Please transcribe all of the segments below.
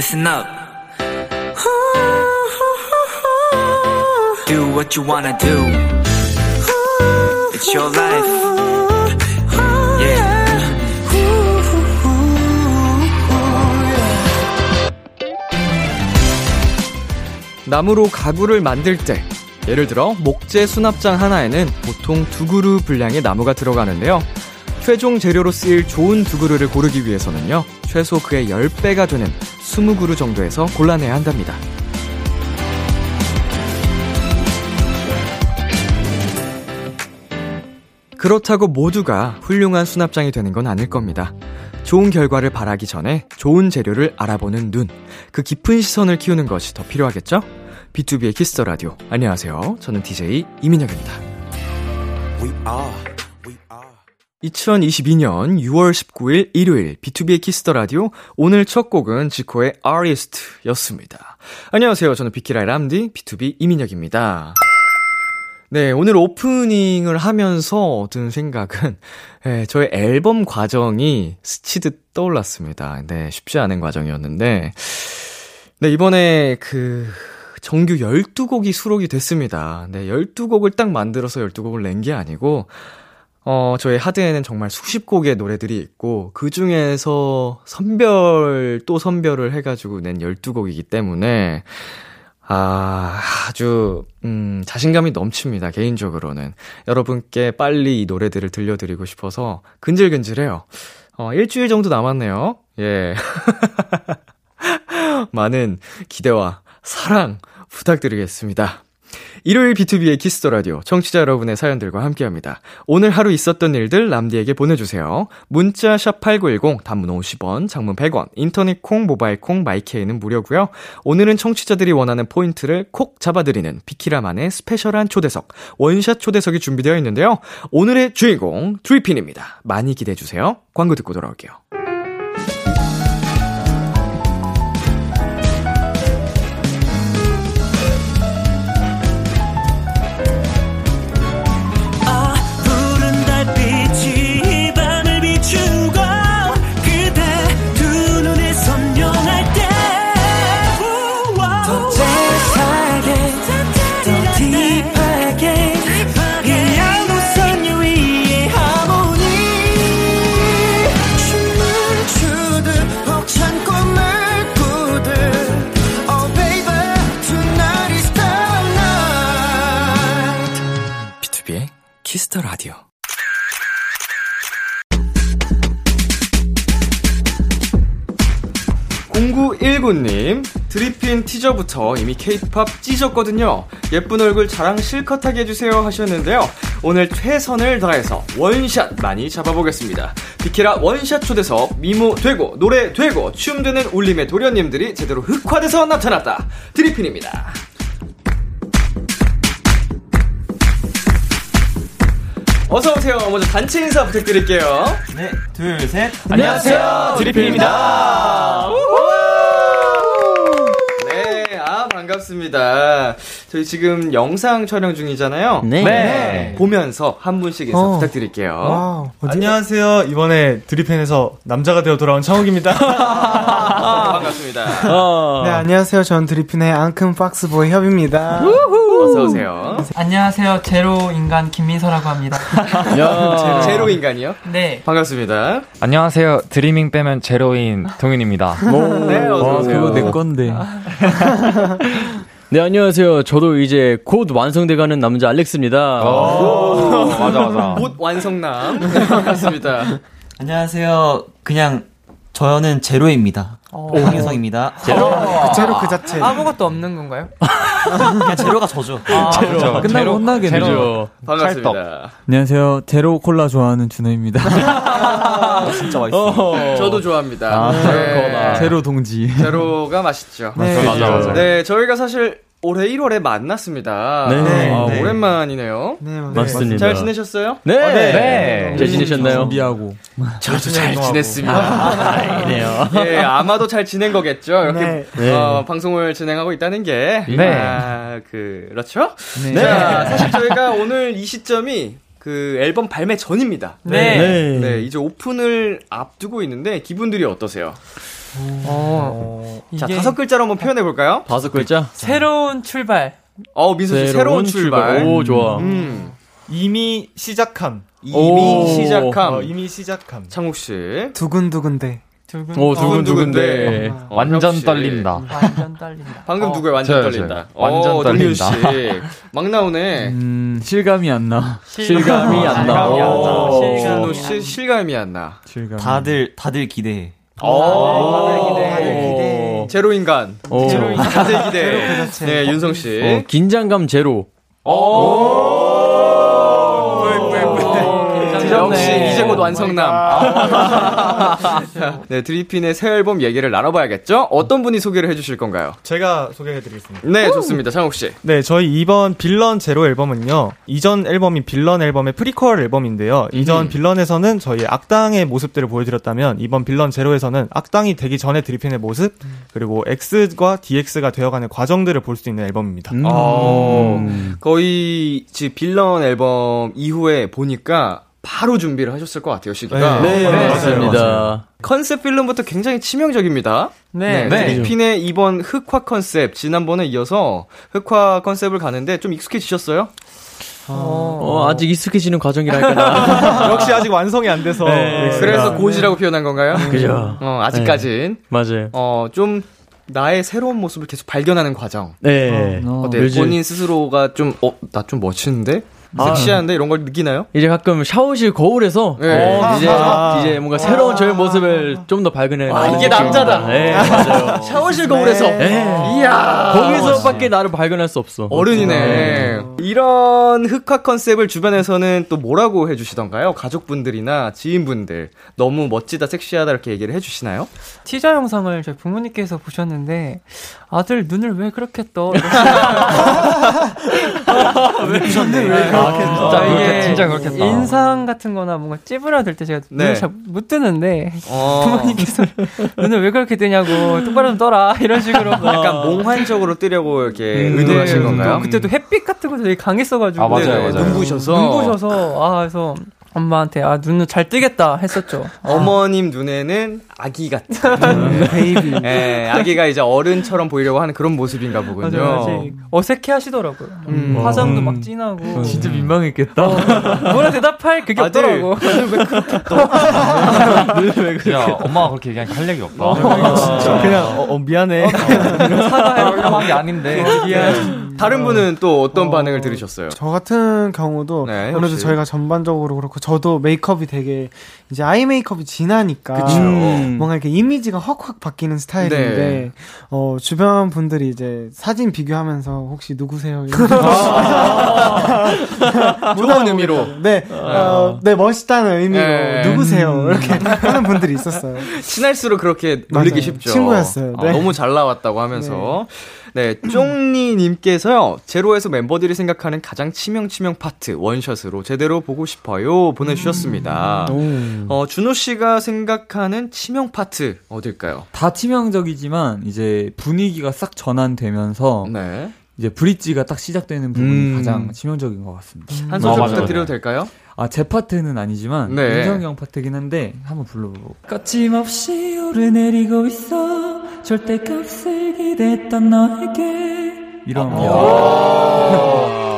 listen up. Do what you wanna do. It's your life. Yeah. 나무로 가구를 만들 때 예를 들어 목재 수납장 하나에는 보통 두 그루 분량의 나무가 들어가는데요. 최종 재료로 쓰일 좋은 두 그루를 고르기 위해서는요. 최소 그의 10배가 되는 20그루 정도에서 골라내야 한답니다. 그렇다고 모두가 훌륭한 수납장이 되는 건 아닐 겁니다. 좋은 결과를 바라기 전에 좋은 재료를 알아보는 눈, 그 깊은 시선을 키우는 것이 더 필요하겠죠? 비투비의 Kiss the Radio. 안녕하세요. 저는 DJ 이민혁입니다. 2022년 6월 19일 일요일 비투비의 Kiss the Radio 오늘 첫 곡은 지코의 Artist였습니다. 안녕하세요. 저는 비키라의 람디 B2B 이민혁입니다. 네, 오늘 오프닝을 하면서 든 생각은, 예, 저의 앨범 과정이 스치듯 떠올랐습니다. 네, 쉽지 않은 과정이었는데, 네, 이번에 그, 정규 12곡이 수록이 됐습니다. 네, 12곡을 딱 만들어서 12곡을 낸 게 아니고, 어, 저의 하드에는 정말 수십 곡의 노래들이 있고, 그 중에서 선별, 또 선별을 해가지고 낸 12곡이기 때문에, 아, 아주, 음, 자신감이 넘칩니다, 개인적으로는. 여러분께 빨리 이 노래들을 들려드리고 싶어서 근질근질해요. 어, 일주일 정도 남았네요. 예. 많은 기대와 사랑 부탁드리겠습니다. 일요일 비투비의 Kiss the Radio 청취자 여러분의 사연들과 함께합니다. 오늘 하루 있었던 일들 람디에게 보내주세요. 문자 샵 #8910 단문 50원, 장문 100원, 인터넷 콩, 모바일 콩, 마이 K는 무료고요. 오늘은 청취자들이 원하는 포인트를 콕 잡아드리는 비키라만의 special한 초대석 one shot 초대석이 준비되어 있는데요. 오늘의 주인공 트리핀입니다. 많이 기대해 주세요. 광고 듣고 돌아올게요. 키스 더 라디오. 0919님, 드리핀 티저부터 이미 케이팝 찢었거든요. 예쁜 얼굴 자랑 실컷 하게 해주세요 하셨는데요. 오늘 최선을 다해서 원샷 많이 잡아보겠습니다. 비키라 원샷 초대석, 미모 되고, 노래 되고, 춤 되는 울림의 도련님들이 제대로 흑화돼서 나타났다. 드리핀입니다. 어서 오세요. 먼저 단체 인사 부탁드릴게요. 네, 둘, 셋. 안녕하세요. 드리핀입니다. 네, 아 반갑습니다. 저희 지금 영상 촬영 중이잖아요. 네. 네. 보면서 한 분씩 인사 어. 부탁드릴게요. 와, 안녕하세요. 이번에 드리팬에서 남자가 되어 돌아온 창욱입니다. 반갑습니다. 어. 네, 안녕하세요. 전 드리핀의 앙큼 박스보이 협입니다. 어서 오세요. 안녕하세요. 제로 인간 김민서라고 합니다. 야, 제로 인간이요? 네. 반갑습니다. 안녕하세요. 드리밍 빼면 제로인 동윤입니다. 네, 어서 오세요. 그거 내 건데. 네, 안녕하세요. 저도 이제 곧 완성돼가는 남자 알렉스입니다. 맞아, 맞아. 곧 완성남. 반갑습니다. 안녕하세요. 그냥 저는 제로입니다. 홍유성입니다. 제로. 그 제로 그 자체. 아무것도 없는 건가요? 그냥 제로가 저죠. 아, 제로. 그렇죠. 끝나고 혼나겠네요. 제로. 반갑습니다. 찰떡. 안녕하세요. 제로 콜라 좋아하는 준호입니다. 진짜 맛있어. 저도 좋아합니다. 아, 네. 제로 동지. 제로가 맛있죠. 네. 맞아, 맞아. 네, 저희가 사실 올해 1월에 만났습니다. 네. 아, 네. 오랜만이네요. 네, 맞습니다. 잘 지내셨어요? 네. 네. 네. 잘 지내셨나요? 준비하고. 저도 잘 지냈습니다. 아, 네요. 예, 아마도 잘 지낸 거겠죠. 이렇게 네. 어, 방송을 진행하고 있다는 게. 네. 아, 그, 그렇죠? 네. 자, 사실 저희가 오늘 이 시점이 그 앨범 발매 전입니다. 네. 네. 네, 이제 오픈을 앞두고 있는데 기분들이 어떠세요? 어, 자, 이게 다섯 글자로 한번 표현해 볼까요? 다섯 글자. 새로운 출발. 어, 민수 씨 새로운 출발. 오, 좋아. 음. 이미 시작함. 이미 시작함. 어, 이미 시작함. 창욱 씨. 두근두근대. 두근. 오, 두근두근데. 어, 완전 역시. 떨린다. 완전 떨린다. 방금 어, 누구야? 완전 저요, 떨린다. 저요. 완전 어, 씨. 떨린다. 막 나오네. 음, 실감이 안 나. 실감이 안 나. 실감이 안 나. 오. 실감이 안씨 실감이 안 나. 실감. 다들 다들 기대해. 오. 다들 기대. 제로 인간. 오. 다들 기대. 네, 윤성 씨. 어, 긴장감 제로. 역시 이제 곧 완성남. 네, 드리핀의 새 앨범 얘기를 나눠봐야겠죠? 어떤 분이 소개를 해주실 건가요? 제가 소개해드리겠습니다. 네, 좋습니다. 창욱 씨. 네, 저희 이번 빌런 제로 앨범은요. 이전 앨범인 빌런 앨범의 프리퀄 앨범인데요. 이전 빌런에서는 저희 악당의 모습들을 보여드렸다면 이번 빌런 제로에서는 악당이 되기 전에 드리핀의 모습 그리고 X과 DX가 되어가는 과정들을 볼 수 있는 앨범입니다. 어, 거의 지 빌런 앨범 이후에 보니까 바로 준비를 하셨을 것 같아요, 시기가. 네, 네, 네, 맞습니다. 컨셉 필름부터 굉장히 치명적입니다. 네. 네, 드리핀의 이번 흑화 컨셉 지난번에 이어서 흑화 컨셉을 가는데 좀 익숙해지셨어요? 어, 아직 익숙해지는 과정이랄까나. 역시 아직 완성이 안 돼서 네. 그래서 고지라고 표현한 건가요? 그죠. 어, 아직까진 맞아요. 어, 좀 나의 새로운 모습을 계속 발견하는 과정. 네. 어. 요즘- 본인 스스로가 좀, 어, 나 좀 멋있는데? 섹시한데? 이런 걸 느끼나요? 이제 가끔 샤워실 거울에서 네. 어, 이제 이제 뭔가 새로운 저의 모습을 좀 더 발견해. 아, 이게 남자다. 네, 맞아요. 샤워실 거울에서. 네. 이야. 거기서밖에 나를 발견할 수 없어. 어른이네. 이런 흑화 컨셉을 주변에서는 또 뭐라고 해주시던가요? 가족분들이나 지인분들. 너무 멋지다, 섹시하다 이렇게 얘기를 해주시나요? 티저 영상을 저희 부모님께서 보셨는데 아들 눈을 왜 그렇게 떠? 왜 그렇게 떠? 진짜 그렇게- 이게 진짜 그렇겠다. 인상 같은 거나 뭔가 찌부라들 때 제가 네. 눈을 잘 못 뜨는데 어. 부모님께서 눈을 왜 그렇게 뜨냐고 똑바로 좀 떠라 이런 식으로 약간 몽환적으로 뜨려고 이렇게 음, 의도하신 네. 건가요? 또 그때도 햇빛 같은 거 되게 강했어가지고 아, 맞아요, 네네, 맞아요. 눈부셔서. 눈부셔서 아 그래서 엄마한테 아 눈을 잘 뜨겠다 했었죠. 어머님 눈에는 아기 같은. 베이비. 예, 아기가 이제 어른처럼 보이려고 하는 그런 모습인가 보군요. 맞아요. 어색해 하시더라고요. 음. 화장도 막 진하고. 진짜 민망했겠다. 뭐라 대답할 그게 아들. 없더라고. 야, 엄마가 그렇게 얘기하니까 할 얘기 없다. 그냥 어, 어, 미안해. 사과하려고 한 게 아닌데. 다른 분은 또 어떤 반응을 들으셨어요? 저 같은 경우도 네, 아무래도. 저희가 전반적으로 그렇고 저도 메이크업이 되게 이제 아이 메이크업이 진하니까 그쵸. 음. 뭔가 이렇게 이미지가 확확 바뀌는 스타일인데 네. 어 주변 분들이 이제 사진 비교하면서 혹시 누구세요? 좋은 의미로. 네, 어, 네 멋있다는 의미로 네. 누구세요? 이렇게 하는 분들이 있었어요. 친할수록 그렇게 놀리기 맞아요. 쉽죠. 친구였어요. 아, 네. 너무 잘 나왔다고 하면서. 네, 쫑니님께서요, 제로에서 멤버들이 생각하는 가장 치명치명 파트, 원샷으로 제대로 보고 싶어요. 보내주셨습니다. 어, 준호씨가 생각하는 치명 파트, 어딜까요? 다 치명적이지만 이제 분위기가 싹 전환되면서 네. 이제 브릿지가 딱 시작되는 부분이 음. 가장 치명적인 것 같습니다. 한 아, 소절 부탁드려도. 될까요? 아, 제 파트는 아니지만 네. 윤성이 형 파트긴 한데 한번 불러보고 거침없이 오르내리고 있어 절대 값을 기댔던 너에게 이런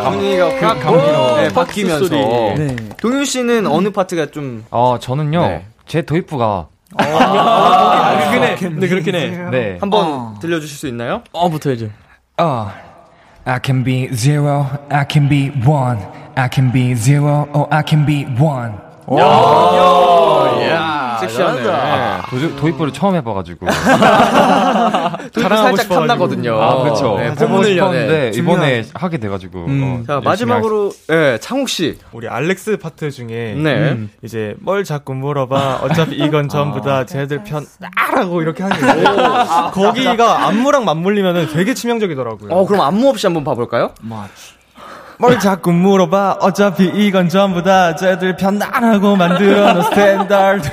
분위기가 확 감기로. 네, 바뀌면서. 네. 동윤 씨는 어느 파트가 좀, 어, 저는요. 네. 제 도입부가 그렇긴 해. 근데 그렇긴 해. 네. 한번 들려주실 수 있나요? 어부터 해줘. Uh, I can be zero, I can be one, I can be zero, or I can be one. 야 섹시하네. 도, 도입부를 처음 해봐가지고. 자랑하고 살짝. 탐나거든요. 아, 그쵸. 네, 여네. 싶었는데, 이번에 하게 돼가지고. 어, 자, 마지막으로, 예, 창욱 씨. 우리 알렉스 파트 중에 네. 음, 이제 뭘 자꾸 물어봐. 어차피 이건 전부 다 쟤들 편 따라고 이렇게 하는 거. 거기가 안무랑 맞물리면은 되게 치명적이더라고요. 어, 그럼 안무 없이 한번 봐볼까요? 뭘 자꾸 물어봐. 어차피 이건 전부 다 쟤들 편 나라고 만들어 놓은 스탠다드.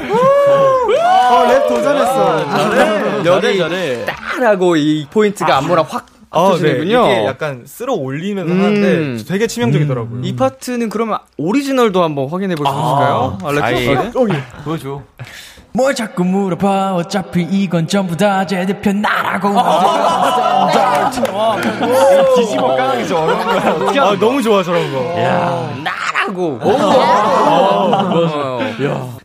어, 랩 도전했어. 여기 잘해. 따라고 이 포인트가 안무랑 확 어, 네. 이게 약간 쓸어 올리면서 음. 하는데 되게 치명적이더라고요. 이 파트는 그러면 오리지널도 한번 확인해 볼 수 있을까요? 알렉스 씨? 보여줘. 뭘 자꾸 물어봐 어차피 이건 전부 다 제대편 나라고 뒤집어 까는 게좀 어려운 거야. 어떻게 아, 너무 좋아, 저런 거. 나라고. 오.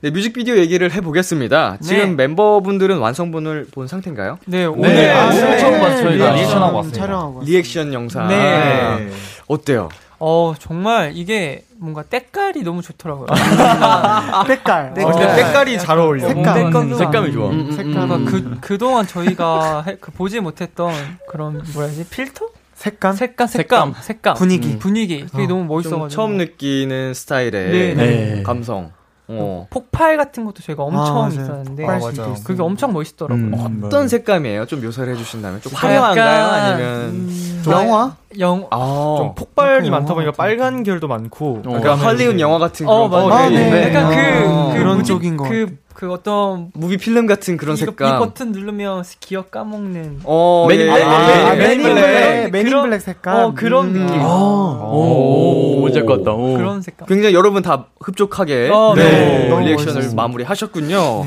네, 뮤직비디오 얘기를 해보겠습니다. 지금 멤버분들은 완성본을 본 상태인가요? 네, 오늘 네, 아, 네. 처음 봤어요. 네. 리액션하고 왔습니다. 촬영하고. 리액션 영상. 네. 어때요? 어, 정말 이게 뭔가 때깔이 너무 좋더라고요. 색깔. 어, 근데 색깔이 잘 어울려. 색깔. 색깔도 색감이 좋아. 음, 음. 음. 그, 그동안 저희가 해- 그 보지 못했던 그런 뭐라 해야지? 필터? 색감. 색감, 색감, 색감. 분위기. 분위기. 그게 너무 좀 멋있어가지고. 처음 느끼는 스타일의 네, 네. 감성. 어. 폭발 같은 것도 저희가 엄청 아. 있었는데. 아. 그게 엄청 멋있더라고요. 음, 어떤 색감이에요? 좀 묘사를 해주신다면 좀 화려한가요? 아니면 음, 영화? 영, 아, 좀 폭발이 많다 보니까 빨간 결도 많고. 그러니까 할리우드 영화 같은 어, 그런 맞아요. 아, 네. 네. 약간 그, 어. 그, 그런 뭐지? 쪽인 것 그, 그 어떤. 무비 필름 같은 그런 이거- 색감. 이 버튼 누르면 기억 까먹는. 어, 맨- 예, 아, 예, 아, 예, 아, 예. 맨인 블랙. 블랙. 그런- 블랙 색깔. 어, 그런 음. 느낌. 오, 뭔지 알것 같다. 오. 그런 색감. 굉장히 여러분 다 흡족하게 어, 네, 네. 너무 리액션을. 마무리하셨군요.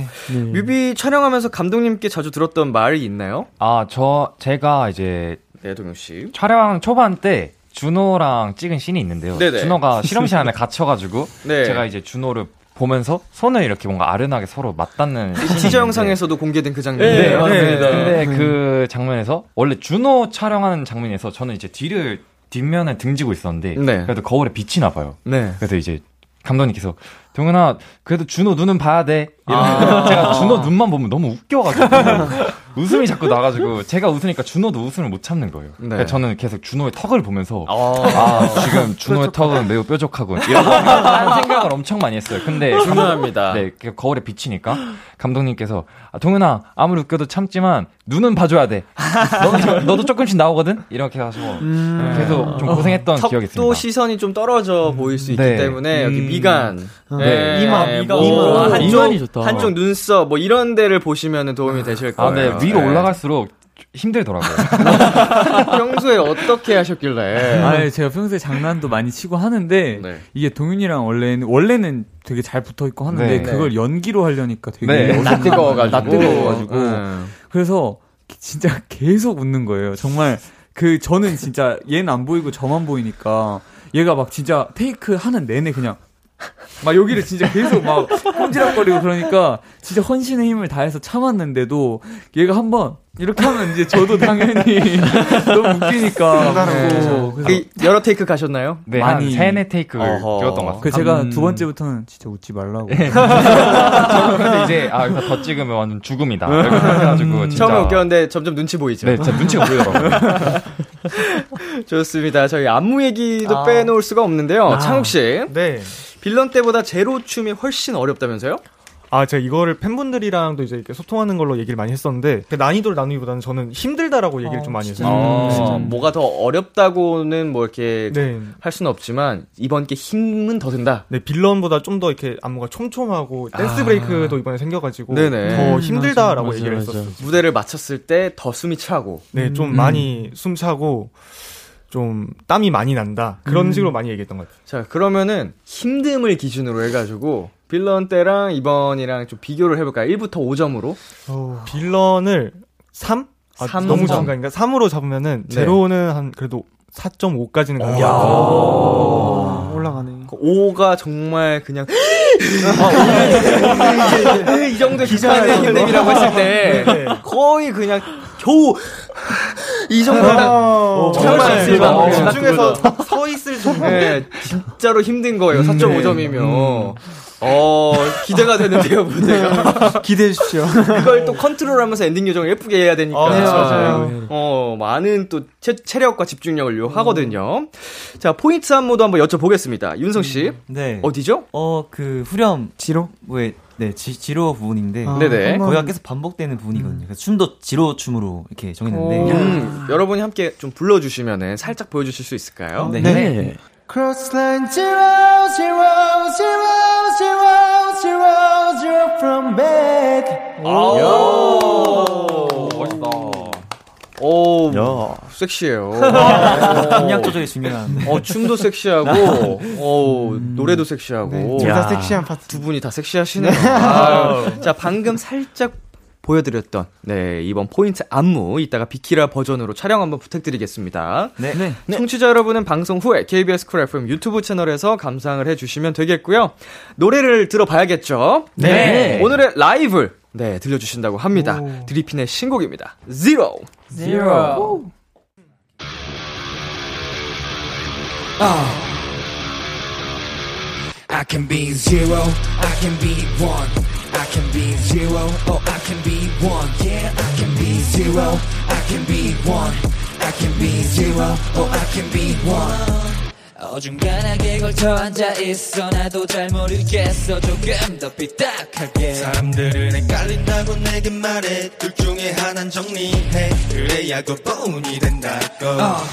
뮤비 촬영하면서 감독님께 자주 들었던 말이 있나요? 아, 저, 제가 이제 네, 동영 씨. 촬영 초반 때 준호랑 찍은 씬이 있는데요. 네네. 준호가 실험실 안에 갇혀가지고 네. 제가 이제 준호를 보면서 손을 이렇게 뭔가 아른하게 서로 맞닿는 티저 있는데 영상에서도 공개된 그 장면. 네, 맞습니다. 근데 그 장면에서 원래 준호 촬영하는 장면에서 저는 이제 뒤를 뒷면에 등지고 있었는데 네. 그래도 거울에 비치 나 봐요. 네. 그래서 이제 감독님께서 동현아 그래도 준호 눈은 봐야 돼. 아. 제가 준호 눈만 보면 너무 웃겨가지고 웃음이 자꾸 나가지고 제가 웃으니까 준호도 웃음을 못 참는 거예요. 네. 그래서 저는 계속 준호의 턱을 보면서 아, 아 지금 준호의 턱은 매우 뾰족하군 이런 딴 생각을 엄청 많이 했어요. 근데 중요합니다. 네, 그 거울에 비치니까 감독님께서 아, 동현아 아무리 웃겨도 참지만 눈은 봐줘야 돼. 너도, 저- 너도 조금씩 나오거든. 이렇게 해가지고 음. 계속 좀 고생했던 기억이 있습니다. 시선이 좀 떨어져 보일 수 있기 네. 때문에 여기 음. 미간, 네. 이마, 뭐 이마. 한쪽 이마 이 좋다. 한쪽 눈썹 뭐 이런 데를 보시면 도움이 되실 아, 거예요. 네, 위로 네. 올라갈수록 힘들더라고요. 평소에 어떻게 하셨길래? 아, 제가 평소에 장난도 많이 치고 하는데 네. 이게 동윤이랑 원래는 원래는 되게 잘 붙어 있고 하는데 네. 그걸 연기로 하려니까 되게 네. 어색한 낯 뜨거워가지고. 낯 뜨거워가지고 음. 그래서 진짜 계속 웃는 거예요. 정말 그 저는 진짜 얘는 안 보이고 저만 보이니까 얘가 막 진짜 테이크 하는 내내 그냥 막 여기를 진짜 계속 막 꼼지락거리고 그러니까 진짜 헌신의 힘을 다해서 참았는데도 얘가 한번 이렇게 하면 이제 저도 당연히 너무 웃기니까 네. 그래서 그 여러 테이크 가셨나요? 네, 많이- 한 세네 테이크를 어허. 찍었던 것 같아요. 그 제가 음. 두 번째부터는 진짜 웃지 말라고. 근데 이제 아 여기서 더 찍으면 완전 죽음이다. 이렇게 생각해가지고 진짜 처음에 웃겼는데 점점 눈치 보이죠. 네, 진짜 눈치가 보이더라고요. 좋습니다. 저희 안무 얘기도 아. 빼놓을 수가 없는데요. 창욱 씨, 네. 빌런 때보다 제로 춤이 훨씬 어렵다면서요? 아, 제가 이거를 팬분들이랑도 이제 이렇게 소통하는 걸로 얘기를 많이 했었는데, 그 난이도를 나누기보다는 저는 힘들다라고 얘기를 어, 좀 많이. 했어요. 어, 뭐가 더 어렵다고는 뭐 이렇게 네. 할 수는 없지만 이번 게 힘은 더 든다. 네, 빌런보다 좀 더 이렇게 안무가 촘촘하고, 댄스 아. 브레이크도 이번에 생겨가지고, 네네. 더 음, 힘들다라고 맞아, 얘기를 맞아. 했었어요. 무대를 마쳤을 때 더 숨이 차고. 네, 좀 음. 많이 숨 차고, 좀 땀이 많이 난다. 그런 식으로 많이 얘기했던 것 같아요. 자, 그러면은 힘듦을 기준으로 해가지고 빌런 때랑 이번이랑 좀 비교를 해볼까요? 1부터 5점으로. 빌런을 3? 아, 삼 너무 점. 장가니까 3으로 잡으면은 네. 제로는 한 그래도 4.5까지는 가는. 어, 올라가네. 5가 정말 그냥 이 정도 기간의 힘듦이라고 했을 때 거의 그냥 겨우 이 정도면 어, 정말. 어, 어, 집중해서 서 있을 정도. 네, 진짜로 힘든 거예요. 4.5점이면. 어, 기대가 되는데요, 무대가. 기대해 주십시오. 그걸 또 컨트롤 하면서 엔딩 요정을 예쁘게 해야 되니까. 아, 네, 맞아요. 어, 많은 또 체, 체력과 집중력을 요하거든요. 자, 포인트 안무도 한번 여쭤보겠습니다. 윤성 씨. 네. 어디죠? 어, 그 후렴 지로? 왜 네, Ze, Zero 부분인데 아, 네네. 거기가 계속 반복되는 부분이거든요. 그래서 춤도 지로 춤으로 이렇게 정했는데 음, 여러분이 함께 좀 불러주시면은 살짝 보여주실 수 있을까요? 네. 네. Crossline zero zero zero zero zero zero from back. 멋있다. 오, 야. 섹시해요. 음량 조절이 중요한. 어, 춤도 섹시하고, 어, 노래도 섹시하고. 네, 둘다 야. 섹시한 파트. 두 분이 다 섹시하시네요. 아유. 자, 방금 살짝 보여드렸던, 네, 이번 포인트 안무, 이따가 비키라 버전으로 촬영 한번 부탁드리겠습니다. 네. 청취자 여러분은 방송 후에 KBS 쿨 FM 유튜브 채널에서 감상을 해주시면 되겠고요. 노래를 들어봐야겠죠? 네. 오늘의 라이브, 네, 들려주신다고 합니다. 드리핀의 신곡입니다. Zero. Zero. I can be zero, I can be one. I can be zero, oh I can be one. Yeah, I can be zero, I can be one. I can be zero, oh I can be one. 어중간하게 걸터 앉아 있어 나도 잘 모르겠어 조금 더 삐딱하게 사람들은 헷갈린다고 내게 말해 둘 중에 하나는 정리해 그래야 고본이 된다고 어,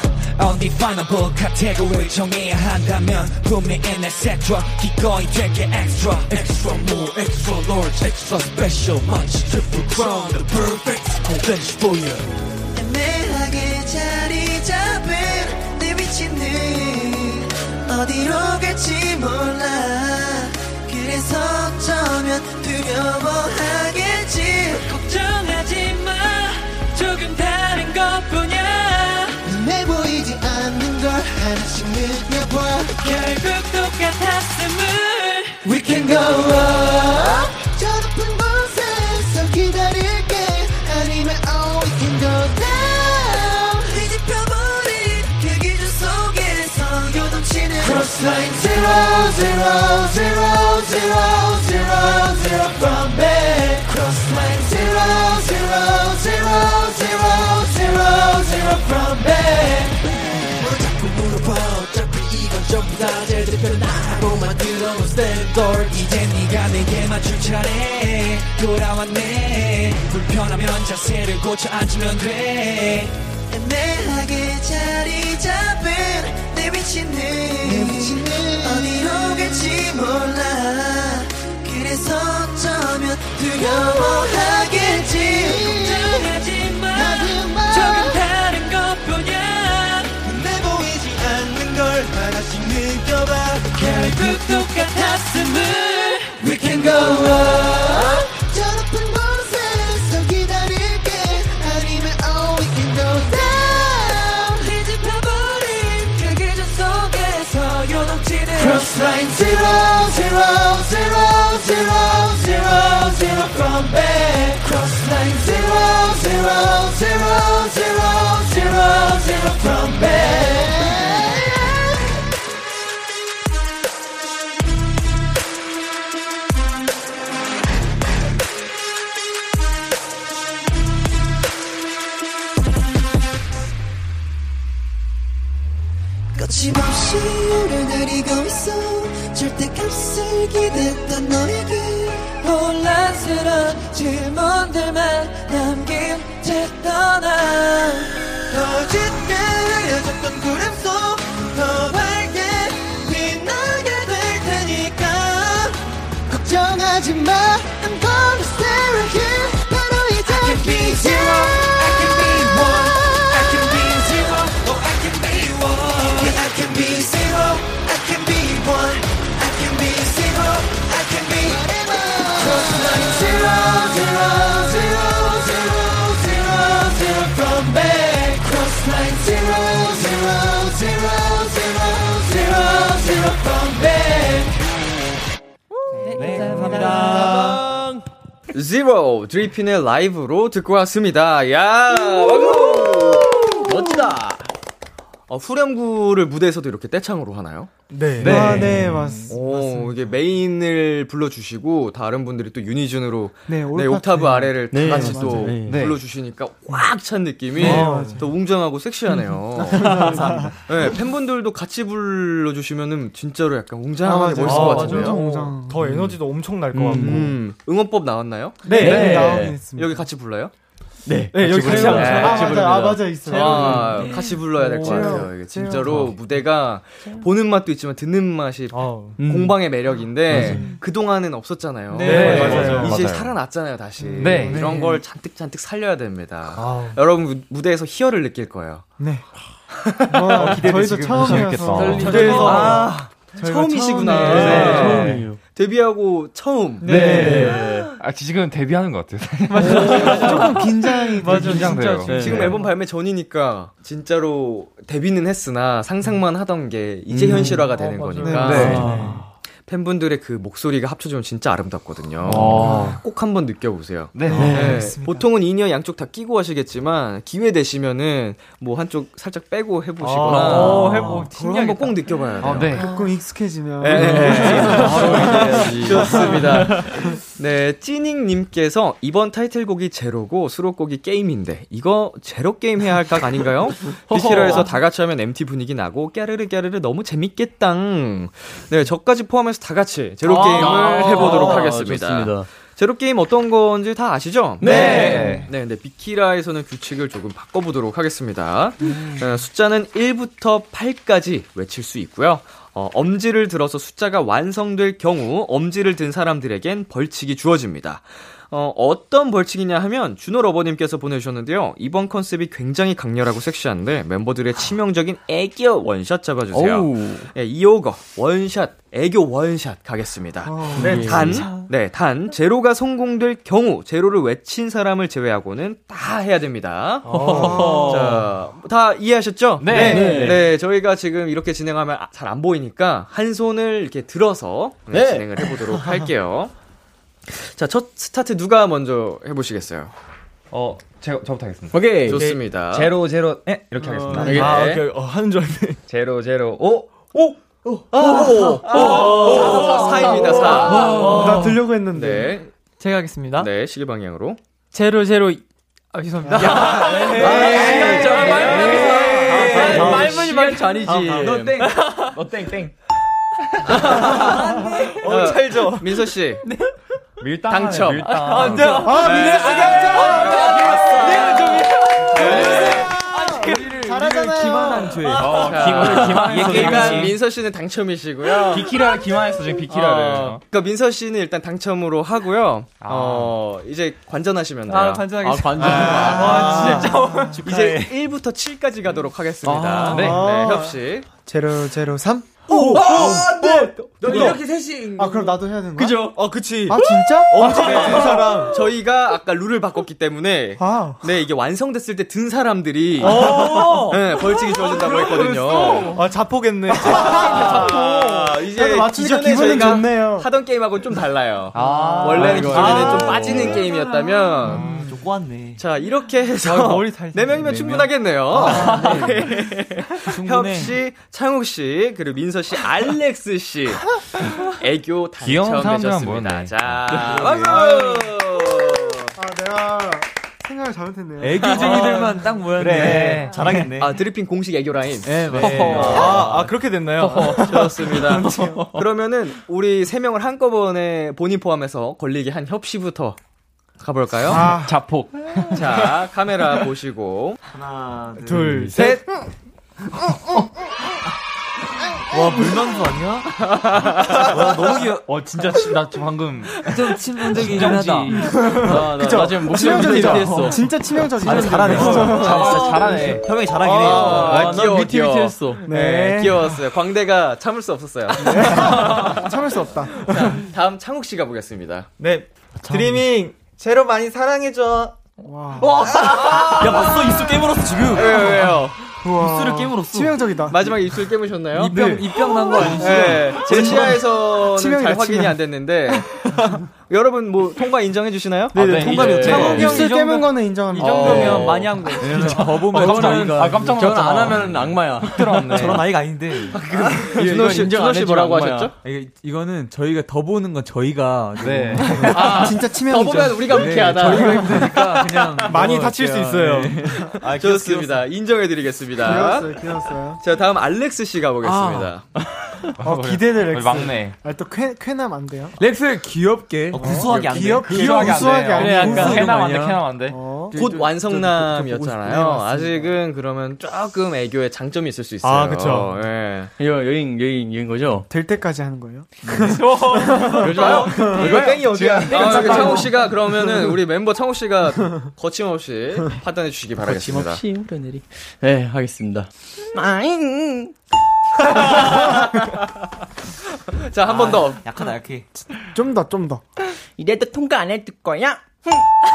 undefinable category 정해야 한다면 분명히 etc 기꺼이 되게 extra extra more extra large extra special much triple crown the perfect revenge for you 어디로 갈지 몰라. 그래서 어쩌면 두려워하겠지. 걱정하지 마. 조금 다른 것뿐이야. 눈에 보이지 않는 걸 하나씩 느껴봐. 결국 똑같았음을 We can go up Crossline zero zero zero zero zero zero from back Crossline zero zero zero zero zero zero from back 뭘 자꾸 물어봐 어차피 이건 전부 다 제대로 나하고 만들어놓은 스탠더드 이제 네가 내게 맞출 차례 돌아왔네 불편하면 자세를 고쳐 앉으면 돼 애매하게 자리 잡은 내 위치는, 어디로 갈지 몰라. 그래서 어쩌면 두려워하겠지. 걱정하지 zero zero zero zero zero from back Zero 드리핀의 라이브로 듣고 왔습니다. 야! 멋지다. 어, 후렴구를 무대에서도 이렇게 떼창으로 하나요? 네. 네. 아, 네, 맞, 오, 이게 메인을 불러주시고 다른 분들이 또 유니준으로 네, 올 네. 옥타브 아래를 다 네, 같이 맞아요. 또 네. 불러주시니까 꽉 찬 느낌이 네, 맞아요. 더 웅장하고 섹시하네요. 감사합니다. 네, 팬분들도 같이 불러주시면은 진짜로 약간 아, 웅장하게 맞아요. 멋있을 아, 것 맞아요. 같은데요. 어, 더 에너지도 엄청 날 것 같고. 음, 응원법 나왔나요? 네. 네, 나오긴 했습니다. 여기 같이 불러요? 네. 네, 여기 같이. 네, 아. 부릅니다. 아, 맞아요. 있어요. 아, 네. 같이 불러야 될 것. 같아요. 이게. 진짜로 무대가 보는 맛도 있지만 듣는 맛이 음. 공방의 매력인데 그동안은 없었잖아요. 네, 맞아요. 이제 맞아요. 살아났잖아요, 다시. 네. 이런 네. 걸 잔뜩 잔뜩 살려야 됩니다. 아우. 여러분 무- 무대에서 희열을 느낄 거예요. 네. 어, 저희도 처음이어서. 무대에서 아, 처음이시구나. 처음이에요. 네. 처음이에요. 데뷔하고 처음. 네. 아, 지금 데뷔하는 것 같아요. 조금 긴장이 맞아, 긴장돼요. 진짜 지금 네. 앨범 발매 전이니까 진짜로 데뷔는 했으나 상상만 하던 게 이제 현실화가 되는 거니까 네. 팬분들의 그 목소리가 합쳐지면 진짜 아름답거든요. 아. 꼭 한번 느껴보세요. 네. 네. 맞습니다. 보통은 in-ear 양쪽 다 끼고 하시겠지만 기회 되시면은 뭐 한쪽 살짝 빼고 해보시거나 아, 어, 해보- 그걸 한번 꼭 느껴봐야 돼요. 아, 네. 조금 익숙해지면. 네. 좋습니다. 네, 찌닝님께서 이번 타이틀곡이 제로고 수록곡이 게임인데 이거 제로 게임 해야 할 각 아닌가요? 비키라에서 다 같이 하면 MT 분위기 나고 깨르르 깨르르 너무 재밌겠당. 네, 저까지 포함해서 다 같이 제로 게임을 아, 해보도록 아, 하겠습니다. 좋습니다. 제로 게임 어떤 건지 다 아시죠? 네. 네, 근데 비키라에서는 규칙을 조금 바꿔보도록 하겠습니다. 어, 숫자는 1부터 8까지 외칠 수 있고요. 어, 엄지를 들어서 숫자가 완성될 경우 엄지를 든 사람들에겐 벌칙이 주어집니다. 어, 어떤 벌칙이냐 하면 준호 러버님께서 보내주셨는데요. 이번 컨셉이 굉장히 강렬하고 섹시한데 멤버들의 치명적인 애교 원샷 잡아주세요. 오우. 네, 이거 원샷 애교 원샷 가겠습니다. 네, 단, 네, 단 제로가 성공될 경우 제로를 외친 사람을 제외하고는 다 해야 됩니다. 자, 다 이해하셨죠? 네. 네, 네. 저희가 지금 이렇게 진행하면 잘 안 보이니까 한 손을 이렇게 들어서 네, 네. 진행을 해보도록 할게요. 자, 첫 스타트 누가 먼저 해보시겠어요? 어, 제가, 저부터 하겠습니다. 오케이. 좋습니다. 제로, 제로, 에? 이렇게 하겠습니다. 네. 아, 오케이. 어, 하는 줄 알았네. 제로, 제로, 오! 오, 사입니다, 사. 나 들려고 했는데. 네, 제가 하겠습니다. 네, 시계 방향으로. 제로 제로 이- 아 죄송합니다. 말문이 말 잔이지. 너 땡! 너 땡, 땡. 어, 찰죠. 민서 씨. 밀당 당첨. 하네, 밀당. 아, 안 돼. 아, 밀당 네. 당첨. 아, 네. 네. 아, 잘하잖아요. 기만한 죄. 어, 기만, 기만. 일단 민서 씨는 당첨이시고요. 비키라를 기만했어 지금 비키라를. 어, 그러니까 민서 씨는 일단 당첨으로 하고요. 아. 어 이제 관전하시면 아, 돼요. 아, 관전하겠습니다. 아, 관전. 아, 와, 진짜 아, 이제 1부터 7까지 가도록 하겠습니다. 네, 네, 협씨. 003 어, 네. 너 이렇게 셋이. 아, 그럼 나도 해야 되는 거야? 그죠? 어, 그치. 아, 진짜? 어, 아. 네, 엄청난 든 사람. 저희가 아까 룰을 바꿨기 때문에. 아. 네, 이게 완성됐을 때 든 사람들이. 아. 네, 벌칙이 주어진다고 아, 했거든요. 아, 자포겠네. 자포. 이제. 맞추니까 기분은 좋네요. 하던 게임하고는 좀 달라요. 원래는 기존에는 좀 빠지는 게임이었다면. 음. 좀 꼬았네. 자, 이렇게 해서. 머리 잘네 명이면 충분하겠네요. 충분해. 협 씨, 창욱 씨, 그리고 민서 씨, 알렉스 씨. 애교 당첨되셨습니다. 사람들만 모였네. 자, 박수! 아 내가 생각을 잘못했네요. 애교쟁이들만 딱 모였네. 그래. 잘하겠네. 아, 드리핑 공식 애교 라인. 네, 네. 아, 아, 그렇게 됐나요? 좋습니다. 그러면은 우리 세 명을 한꺼번에 본인 포함해서 걸리게 한협 씨부터 가볼까요? 아, 자폭. 자, 카메라 보시고. 하나, 둘, 셋. 와, 물만두 아니야? 와, 너무 귀여 어, 진짜, 치- 나 지금 방금. 좀 진정지. 하다. 그쵸. 나 지금 목소리 치명적이죠. 했어. 진짜 치명적이죠. 아, 잘하네. 진짜. 진짜 잘하네. 형이 잘하긴 해요. 아, 아, 귀여워, 난 귀여워. 위태위태했어. 네, 네. 귀여웠어요. 광대가 참을 수 없었어요. 참을 수 없다. 자, 다음 창욱 씨가 보겠습니다. 네. 드리밍, 제로 많이 사랑해줘. 와. 야, 봤어? 입술 깨물었어, 지금. 왜요, 왜요? 입술을 깨물었어. 치명적이다. 마지막에 입술 깨무셨나요? 입병 입병 난 거 아니지? 네, 제 시야에서는 치명이다, 잘 확인이 치명. 안 됐는데 여러분 뭐 통과 인정해 주시나요? 네, 네, 네. 창욱이 형 입술 이 깨문 거는 이 인정합니다. 정도면 어. 많이 한 거. 저 보면 저는 아, 깜짝 저는 놀랐잖아. 안 하면 악마야. 들어왔네. 저런 아이가 아닌데. 준호 씨, 인정 준호 안씨 뭐라고. 하셨죠? 이거, 이거는 저희가 더 보는 건 저희가 네. 아, 진짜 더 치명이죠. 보면 우리가 불쾌하다. 저희가 힘드니까 그냥 많이. 다칠 수 있어요. 네. 좋습니다. 인정해 드리겠습니다. 귀여웠어요, 귀여웠어요. 자, 다음 알렉스 씨 가 보겠습니다. 어, 기대돼 렉스. 막내. 아, 또 쾌, 쾌남 안 돼요? 렉스 귀엽게. 어, 구수하게 안 돼. 귀엽, 귀엽, 구수하게 안. 안 그래, 돼. 약간 캐남 안 돼. 캐남 안 돼. 어. 곧 완성남이었잖아요. 저- 아직은 그러면 조금 애교에 장점이 있을 수 있어요. 아, 그쵸. 예. 여, 여행, 여행, 여행 거죠? 될 때까지 하는 거예요? 이거 땡이 어디야? 아, 그 창호 씨가 그러면은 우리 멤버 창호 씨가 거침없이 판단해 주시기 바라겠습니다. 거침없이 오르내리. 네, 하겠습니다. 자, 한 번 더. 약하다 약해. 좀 더, 좀 더. 이래도 통과 안 해줄 거야?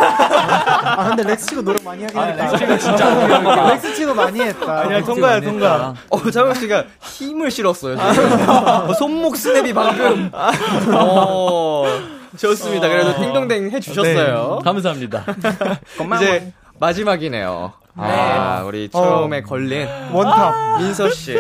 아, 근데 렉스 치고 노력 많이 하긴 했다. 렉스 치고 진짜. 렉스 치고 많이 했다. 아니야, 통과야, 통과. 어, 창호 씨가 힘을 실었어요. 지금. 어, 손목 스냅이 방금. 어, 좋습니다. 그래도 띵동댕 해주셨어요. 감사합니다. 이제 마지막이네요. 아, 우리 처음에 걸린 원탑. 민서 씨.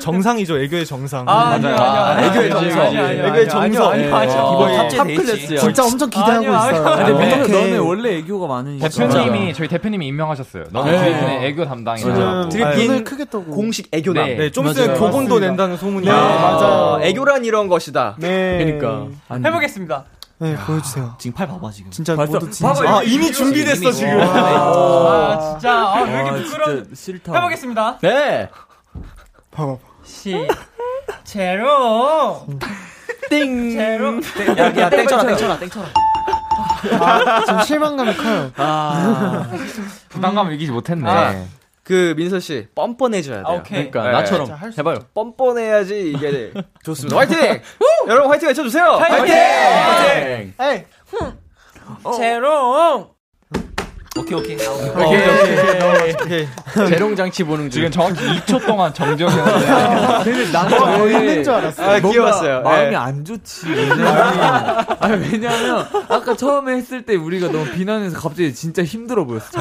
정상이죠, 애교의 정상. 아, 맞아요. 아, 애교의. 애교의. 아니요, 아니요. 어, 이번 탑 탑재 클래스야. 진짜 엄청 기대하고 아니요, 있어요. 근데 아니요. 민혁. 너네 원래 애교가 많으니까. 대표님이 저희 대표님이 임명하셨어요. 너는 네. 드리핀의 애교 담당이라고. 지금 아니, 눈을 크게 떠고. 공식 애교남. 네. 네, 좀 있으면. 교본도. 낸다는 소문이. 네, 맞아요. 맞아요. 애교란 이런 것이다. 네. 그러니까. 해보겠습니다. 네, 보여주세요. 지금 팔 봐봐 지금. 진짜 벌써- 모두 진짜. 봐봐, 아, 이미 준비됐어, 지금. 아, 진짜. 아, 왜 이렇게 아, 부끄러운. 진짜 싫다. 해보겠습니다. 네. 봐봐. 시, 제로. 띵. 제로. 야, 야 땡쳐라 땡쳐라 땡쳐라. 아, 지금 실망감이 커요. 아, 부담감을 이기지 못했네. 아. 그 민서 씨 뻔뻔해져야 돼요. 아, 오케이. 그러니까 네. 나처럼 할수 해봐요. 뻔뻔해야지 이게 좋습니다. 화이팅! 여러분 화이팅 외쳐주세요. 화이팅! 화이팅! 에이, 제로. 오케이 오케이. 오케이 오케이. 재롱 장치 보는 지금 정확히 2초 동안 정정이었는데. 근데 나는 어, 왜 있는 줄 알았어. 아 귀여웠어요. 마음이 예. 안 좋지. 왜냐면, 아니, 왜냐면, 아까 처음에 했을 때 우리가 너무 비난해서 갑자기 진짜 힘들어 보였어.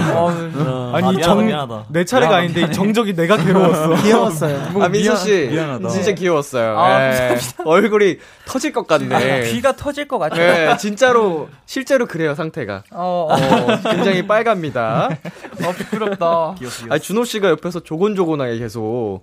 아니, 아, 정, 미안하다, 미안하다. 내 차례가 아닌데, 이 정적이 내가 괴로웠어. 귀여웠어요. 아 민서 씨 미안하다. 진짜 귀여웠어요. 아, 예. 얼굴이 터질 것 같네. 귀가 터질 것 같아요. 네, 진짜로 실제로 그래요 상태가. 어, 어, 굉장히 빨 갑니다. 어, 부끄럽다. 아 준호 씨가 옆에서 조곤조곤하게 계속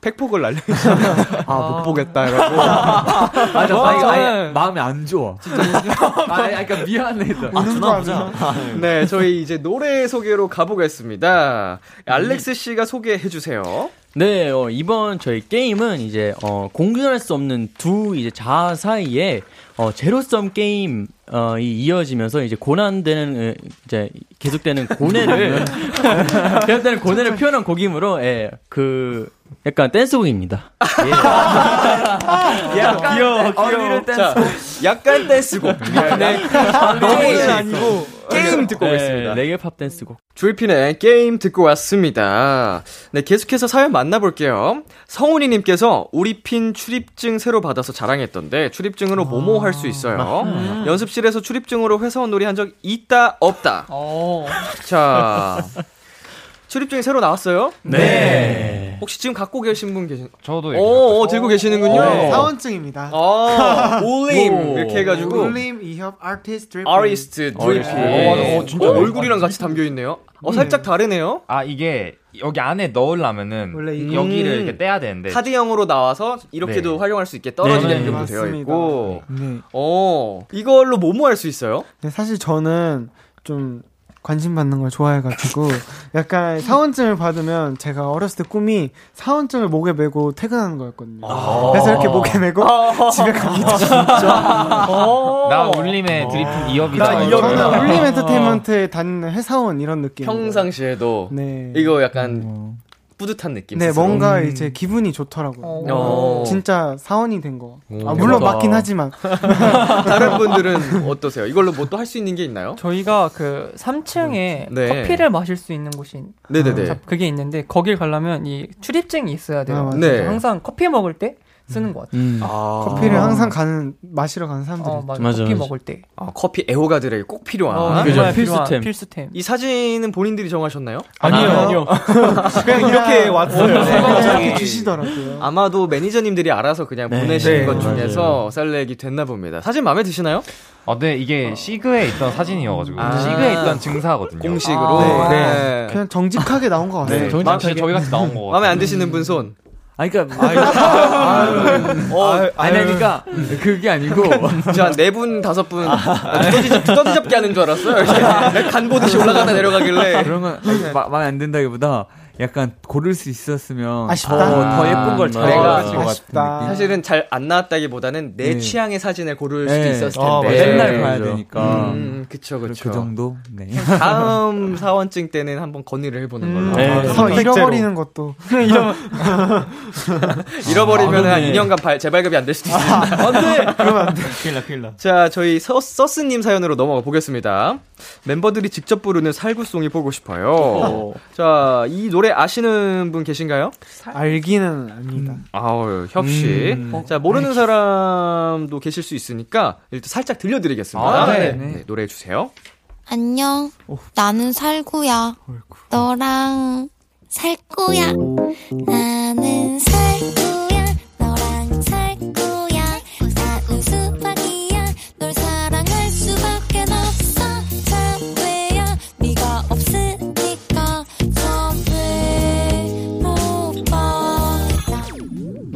팩폭을 날리잖아요. 아못 보겠다 이러고. 맞아, 아니, 저는- 아니, 마음이 안 좋아. 진짜. 아니, 그러니까 미안해. 너. 우는 거 아니야? 네, 저희 이제 노래 소개로 가보겠습니다. 알렉스 씨가 소개해 주세요. 네, 어, 이번 저희 게임은 이제 어, 공존할 수 없는 두 이제 자아 사이에 어, 제로섬 게임 어, 이 이어지면서 이제 고난되는 으, 이제 계속되는 고뇌를 계속되는 고뇌를 표현한 곡이므로 예, 그 약간 댄스곡입니다. 약간 귀여워, 귀여워. 자, 약간 댄스곡. 네. 너무는 아니고. 게임 듣고 예, 오겠습니다. 레게 팝 댄스곡. 줄핀의 게임 듣고 왔습니다. 네, 계속해서 사연 만나볼게요. 성훈이님께서 우리 핀 출입증 새로 받아서 자랑했던데 출입증으로 뭐뭐 할 수 있어요. 연습실에서 출입증으로 회사원 놀이 한 적 있다 없다. 어. 자, 출입증이 새로 나왔어요? 네. 혹시 지금 갖고 계신 분 계신? 저도 오, 오 들고 계시는군요. 네, 사원증입니다. 아, 올림 오. 이렇게 해가지고 울림, 이협, 아티스트, 드립. 아리스트 드리피. 어, 맞아. 어, 진짜 얼굴이랑 같이 담겨 있네요. 어, 살짝 다르네요. 아, 이게 여기 안에 넣으려면은 원래 이게- 여기를 음. 이렇게 떼야 되는데. 카드형으로 나와서 이렇게도 네. 활용할 수 있게 떨어지게 네, 이렇게 되어 맞습니다. 있고. 네. 어, 이걸로 뭐뭐 할 수 있어요? 네, 사실 저는 좀 관심 받는 걸 좋아해가지고 약간 사원증을 받으면 제가 어렸을 때 꿈이 사원증을 목에 메고 퇴근하는 거였거든요. 그래서 이렇게 목에 메고 집에 갑니다. 진짜. 나 울림의 이업이다. 나 이러면서. 이업이다. 저는 울림 엔터테인먼트에 다니는 회사원 이런 느낌. 평상시에도 네. 이거 약간 뿌듯한 느낌. 네, 스스로. 뭔가 이제 기분이 좋더라고요. 어. 진짜 사원이 된 거. 오, 아, 물론. 맞긴 하지만. 다른 분들은 어떠세요? 이걸로 뭐 또 할 수 있는 게 있나요? 저희가 그 3층에 네. 커피를 마실 수 있는 곳이 네네네. 자, 그게 있는데 거길 가려면 이 출입증이 있어야 돼요. 아. 네. 항상 커피 먹을 때 쓰는 것 같아요. 음. 아. 커피를 항상 가는 마시러 가는 사람들이 어, 맞아. 맞아, 커피 맞아. 먹을 때. 아, 커피 애호가들에게 꼭 필요한. 어, 그죠. 정말 필수템. 필수템. 이 사진은 본인들이 정하셨나요? 아니요. 아니요. 그냥 이렇게 왔어요. 네, 이렇게 주시더라고요. 아마도 매니저님들이 알아서 그냥 네. 보내신 네, 것 중에서 셀렉이 됐나 봅니다. 사진 마음에 드시나요? 어, 네, 이게 시그에 있던 사진이어가지고. 아. 시그에 있던 증사거든요. 공식으로. 네. 네. 그냥 정직하게 나온 것 같아요. 네, 진짜 저희 같이 나온 거. 마음에 안 드시는 분 손. 아, 그니까, 아, 어, 아니, 그러니까, 그게 아니고. 저한네 분, 다섯 분, 두더지, 두더지 잡기 하는 줄 알았어요. 간 보듯이 올라가다 내려가길래. 그런 건 아니, 마, 마음에 안 든다기보다, 약간 고를 수 있었으면 아쉽다. 더, 더 예쁜 걸잘 내가 나왔을 것. 느낌. 사실은 잘 안 나왔다기보다는 내 네. 취향의 사진을 고를 수도 네. 있었을 아, 텐데. 맞아요. 맨날 네, 봐야 그죠. 되니까. 음, 그쵸, 그 그쵸. 정도? 네. 다음 사원증 때는 한번 건의를 해보는 걸로. 네. 선택제로. 잃어버리는 것도 잃어버리면 아, 한 네. 2년간 발, 재발급이 안 될 수도 있습니다. 안 돼! 그러면 안 돼. 큰일 나, 큰일 나. 자, 저희 서, 서스님 사연으로 넘어가 보겠습니다. 멤버들이 직접 부르는 살구송이 보고 싶어요. 자, 이 노래 아시는 분 계신가요? 알기는 압니다. 아우, 협씨. 음. 자, 모르는 사람도 계실 수 있으니까 일단 살짝 들려드리겠습니다. 아, 네. 네, 노래해 주세요. 안녕. 나는 살구야. 너랑 살 거야. 나는 살거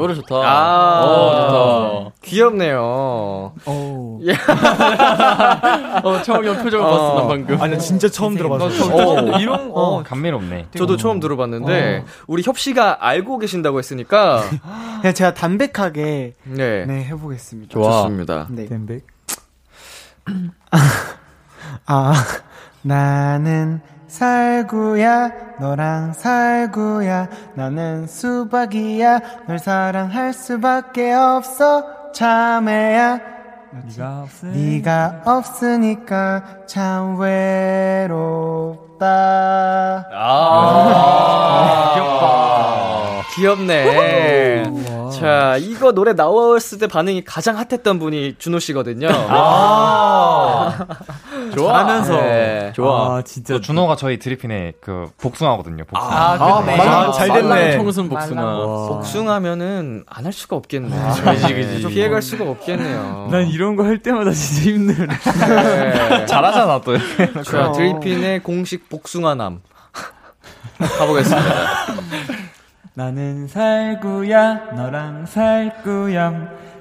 노래 좋다. 아, 어, 귀엽네요. 오. 예. 어, 처음이랑 표정을 어. 봤어, 난 방금. 아니, 진짜 처음 들어봤어. 어. 이런 거 감미롭네. 저도 처음 들어봤는데 우리 협 씨가 알고 계신다고 했으니까 그냥 제가 담백하게 네, 네 해보겠습니다. 좋습니다. 네. 댐백. 아, 나는 살구야, 너랑 살구야, 나는 수박이야, 널 사랑할 수밖에 없어, 참외야. 네가 없으 네가 없으니까 참 외롭다. 아, 귀엽다. 귀엽네. 자, 이거 노래 나왔을 때 반응이 가장 핫했던 분이 준호 씨거든요. 아. 좋아. 잘하면서. 네. 아, 진짜. 또 준호가 저희 드리핀의 그 복숭아거든요. 복숭아. 아. 아, 잘 됐네. 청순 복숭아. 복숭하면은 안 할 수가 없겠네. 그지, 그지. 피해갈 수가 없겠네요. 난 이런 거 할 때마다 진짜 힘들어. 네. 잘하잖아, 또. 자, 드리핀의 공식 복숭아남. 가보겠습니다. 나는 살구야, 너랑 살구야.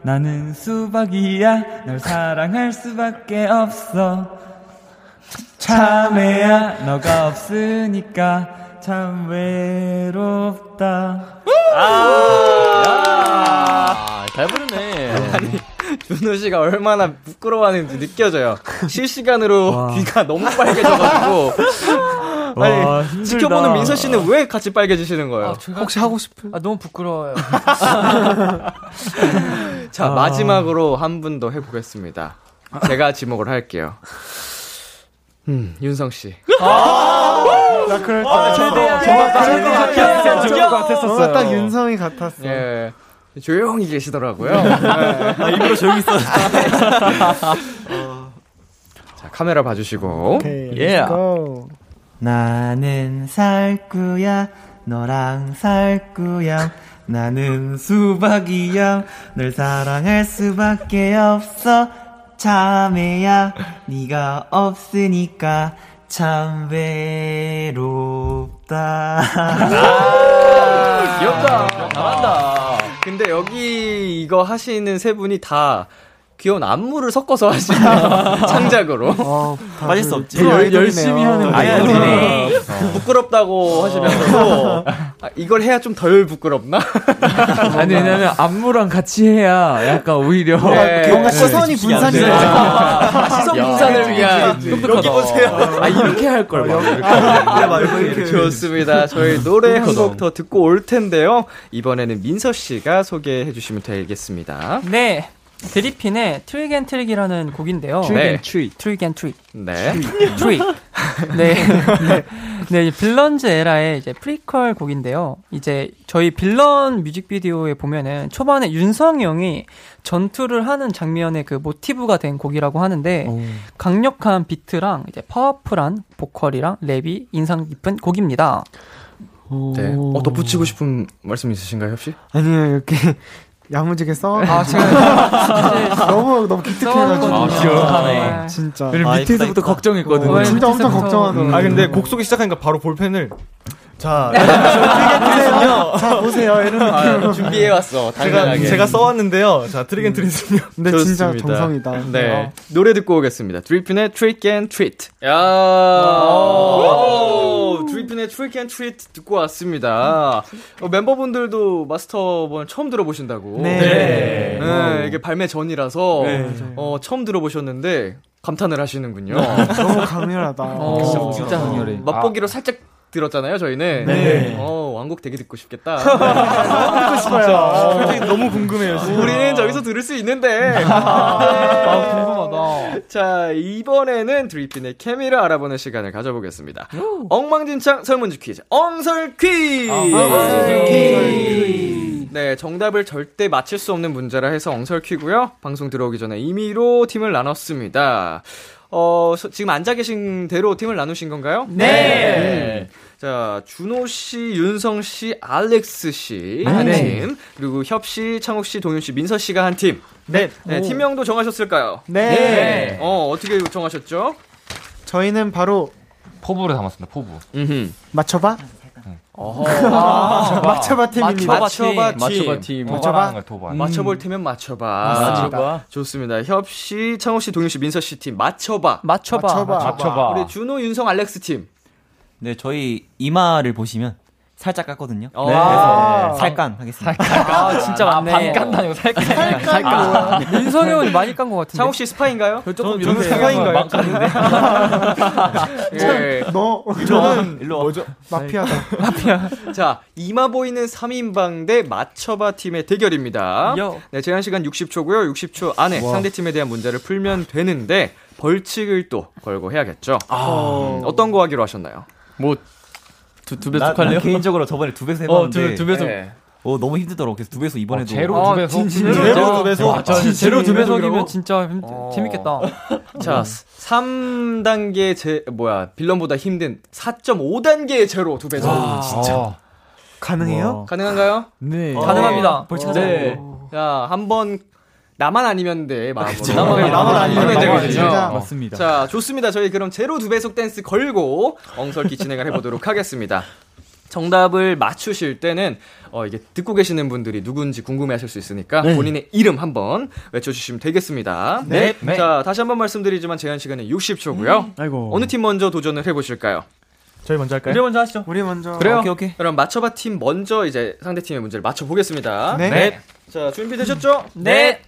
나는 수박이야, 널 사랑할 수밖에 없어. 참외야, 너가 없으니까 참 외롭다. 아, 잘 부르네. 아니, 준호 씨가 얼마나 부끄러워하는지 느껴져요. 실시간으로 귀가 너무 빨개져가지고. 아니, 와, 힘들다. 지켜보는 민서 씨는 왜 같이 빨개지시는 거예요? 혹시 하고 싶은? 아, 너무 부끄러워요. 자, 마지막으로 한 분 더 해보겠습니다. 제가 지목을 할게요. 음, 윤성 씨. 나 그럴 줄 알았어. 그럴 것 같았었어요. 어, 딱 윤성이 같았어. 예. 조용히 계시더라고요. 네. 아, 일부러 조용히 써. 자, 카메라 봐주시고. 오케이, 예. let's go. 나는 살구야, 너랑 살구야. 나는 수박이야, 널 사랑할 수밖에 없어. 참외야, 네가 없으니까 참 외롭다. 귀엽다. 잘한다. 근데 여기 이거 하시는 세 분이 다 귀여운 안무를 섞어서 하시는 창작으로. 어, 빠질 수 없지. 열-. 열심히 하는 아이돌이네. 부끄럽다고 하시면서도 아, 이걸 해야 좀 덜 부끄럽나? 아니, 왜냐면 안무랑 같이 해야 약간 오히려. 네. 뭔가 시선이 분산이 되죠. 아, 시선 분산을 위한 여기 보세요. 아, 이렇게 할 걸. 막 이렇게. 좋습니다. 저희 노래 한 곡 더 듣고 올 텐데요. 이번에는 민서 씨가 소개해 주시면 되겠습니다. 네. 드리핀의 Trick and Treat이라는 곡인데요. 네. Trick and Treat. 네. 트릭. 네. 네. 네, 이 Villain ZERO의 이제 프리퀄 곡인데요. 이제 저희 빌런 뮤직비디오에 보면은 초반에 윤성이 형이 전투를 하는 장면의 그 모티브가 된 곡이라고 하는데 강력한 비트랑 이제 powerful한 보컬이랑 랩이 인상 깊은 곡입니다. 네. 어, 덧붙이고 싶은 말씀 있으신가요, 혹시? 아니요, 이렇게 야무지게 써. 아, 제가 너무 너무 기특해가지고. 아, 기억하네. 진짜. 왜냐면 밑에서부터 걱정했거든. 어, 진짜 엄청. 걱정하더라고. 아, 근데 곡 소개 시작하니까 바로 볼펜을 자, 보세요. 자, 보세요. 이런 아, 준비해왔어. 제가, 당연하게. 제가 써왔는데요. 자, Trick and Treat은요. 근데 진짜 좋습니다. 정성이다. 네. 노래 듣고 오겠습니다. 드리핀의 Trick and Treat. 야. 오, 드리핀의 Trick and Treat 듣고 왔습니다. 어, 멤버분들도 마스터본 처음 들어보신다고. 네. 네, 이게 발매 전이라서 네. 어, 처음 들어보셨는데 감탄을 하시는군요. 너무 강렬하다. 어, 진짜 강렬해. 맛보기로 살짝 들었잖아요, 저희는. 네. 어, 왕곡 되게 듣고 싶겠다. 듣고 싶어요. 솔직히 너무 궁금해요. 지금. 우리는 저기서 들을 수 있는데. 아, 궁금하다. 자, 이번에는 드리핀의 케미를 알아보는 시간을 가져보겠습니다. 엉망진창 설문지 퀴즈, 엉설 퀴즈! 네, 정답을 절대 맞힐 수 없는 문제라 해서 엉설 퀴고요. 방송 들어오기 전에 임의로 팀을 나눴습니다. 어, 서- 지금 앉아 계신 대로 팀을 나누신 건가요? 네. 음. 자, 준호 씨, 윤성 씨, 알렉스 씨, 한 네. 팀. 그리고 협 씨, 창욱 씨, 동윤 씨, 민서 씨가 한 팀. 네. 네, 팀명도 정하셨을까요? 네. 어, 어떻게 정하셨죠? 저희는 바로 포부를 담았습니다. 포부. 음흠. 맞춰봐. 어허. 맞춰봐 팀입니다. 맞춰봐 팀. 맞춰봐 팀. 도발하는 거예요, 도발. 맞춰볼 테면 맞춰봐. 맞춰봐. 좋습니다. 협 씨, 창호 씨, 동윤 씨, 민서 씨 팀 맞춰봐. 맞춰봐. 맞춰봐. 맞춰봐. 우리 준호, 윤성, 알렉스 팀. 네, 저희 이마를 보시면 살짝 깠거든요. 어. 그래서 살깐 하겠습니다. 아, 진짜 아, 많네. 반 깐 아니고 살짝. 윤성이 형은 많이 깐 것 같은데. 창호 씨 스파이인가요? 저는 저는 상황인가요? 예. 너 저는 일로 와. 뭐죠? 마피아다. 자, 이마 보이는 3인방 대 맞춰봐 팀의 대결입니다. 요. 네, 제한 시간 60초고요. 60초 안에 상대 팀에 대한 문제를 풀면 되는데 벌칙을 또 걸고 해야겠죠. 음, 어떤 거 하기로 하셨나요? 두, 두 나, 배속 난 할래요? 개인적으로 저번에 두 배속 어, 해봤는데 두, 두 배속. 네. 어, 너무 힘들더라고. 그래서 두 배속 이번에도 제로 아, 두 배속. 제로 두 배속. 와, 저 제로 두 배속이면? 진짜 힘- 어. 재밌겠다. 자, 3단계 제 뭐야 빌런보다 힘든 4.5단계의 제로 두 배속 진짜. 가능해요? 가능한가요? 네. 가능합니다. 네. 자, 한번 나만 아니면 돼 마음으로. 나만- 나만 아니면 되거든요. 맞습니다. 자, 좋습니다. 저희 그럼 제로 두 배속 댄스 걸고 엉설기 진행을 해보도록 하겠습니다. 정답을 맞추실 때는 어, 이게 듣고 계시는 분들이 누군지 궁금해하실 수 있으니까 본인의 이름 한번 외쳐주시면 되겠습니다. 네. 네. 자, 다시 한번 말씀드리지만 제한 시간은 60초고요. 아이고. 어느 팀 먼저 도전을 해보실까요? 저희 먼저 할까요? 우리 먼저 하시죠. 우리 먼저. 그래요? 오케이, 오케이. 그럼 맞춰봐 팀 먼저 이제 상대 팀의 문제를 맞춰보겠습니다. 네. 자, 준비 되셨죠? 네.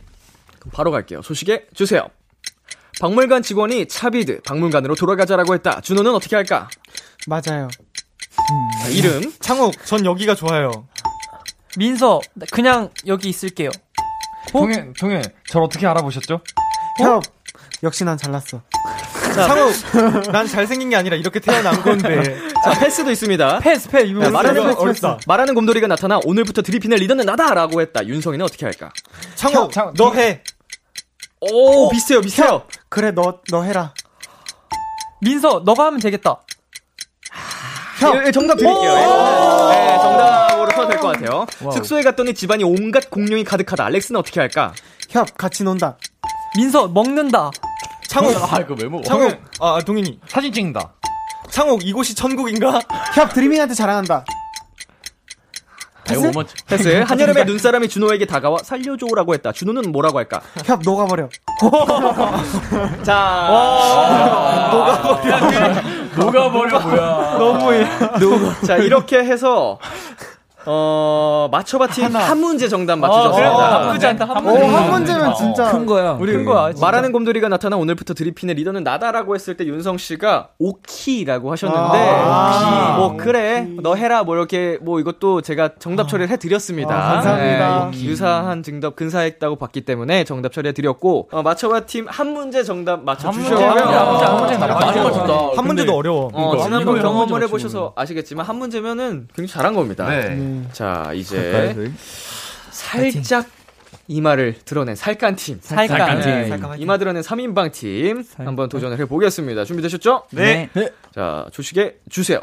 바로 갈게요. 소식에 주세요. 박물관 직원이 차비드 박물관으로 돌아가자라고 했다. 준호는 어떻게 할까? 맞아요. 자, 이름 창욱, 전 여기가 좋아요. 민서, 나 그냥 여기 있을게요. 동현, 동현, 저를 어떻게 알아보셨죠? 협. 역시 난 잘났어. 창욱, 난 잘생긴 게 아니라 이렇게 태어난 건데. 자 패스도 있습니다. 패스, 패스. 이거 야, 말하는, 곰- 어렵다. 말하는 곰돌이가 나타나 오늘부터 드리핀의 리더는 나다라고 했다. 윤성이는 어떻게 할까? 창욱, 창욱, 너 해. 오 비슷해요 비슷해요. 그래, 너, 너 해라. 민서, 너가 하면 되겠다. 예, 예, 정답 드릴게요. 네, 정답으로 써도 될 것 같아요. 숙소에 갔더니 집안이 온갖 공룡이 가득하다. 알렉스는 어떻게 할까? 협, 같이 논다. 민서, 먹는다. 창욱, 아, 이거 왜 먹어? 창욱, 아, 동인이. 사진 찍는다. 창욱, 이곳이 천국인가? 협, 드리밍한테 자랑한다. 아, 맞춰. 패스. 한여름에 눈사람이 준호에게 다가와 살려줘라고 했다. 준호는 뭐라고 할까? 협, 녹아버려. 자, 녹아버려, 뭐야. 너무해. 자 이렇게 해서 어 맞춰봐 팀 한 문제 정답 맞추셨습니다. 어, 나쁘지 않다. 한 오, 번. 한 문제면 진짜. 큰 거야. 우리 큰 거야. 진짜. 말하는 곰돌이가 나타나 오늘부터 드리핀의 리더는 나다라고 했을 때 윤성 씨가 오키라고 하셨는데 아, 뭐 그래 너 해라 뭐 이렇게 뭐 이것도 제가 정답 처리를 해드렸습니다. 아, 감사합니다. 네, 유사한 정답 근사했다고 봤기 때문에 정답 처리해드렸고 어, 맞춰봐 팀 한 문제 정답 맞춰주셨고요. 한 문제, 한 문제, 한 문제 문제도 어려워. 어, 지난번 경험을 문제 해보셔서 아시겠지만 한 문제면은 굉장히 잘한 겁니다. 네. 자 이제? 살짝 이마를 드러낸 살깐 팀. 살까. 네, 살짝 이마 드러낸 3인방 팀 한번 도전을 해보겠습니다. 준비되셨죠? 네. 자 조식에 주세요.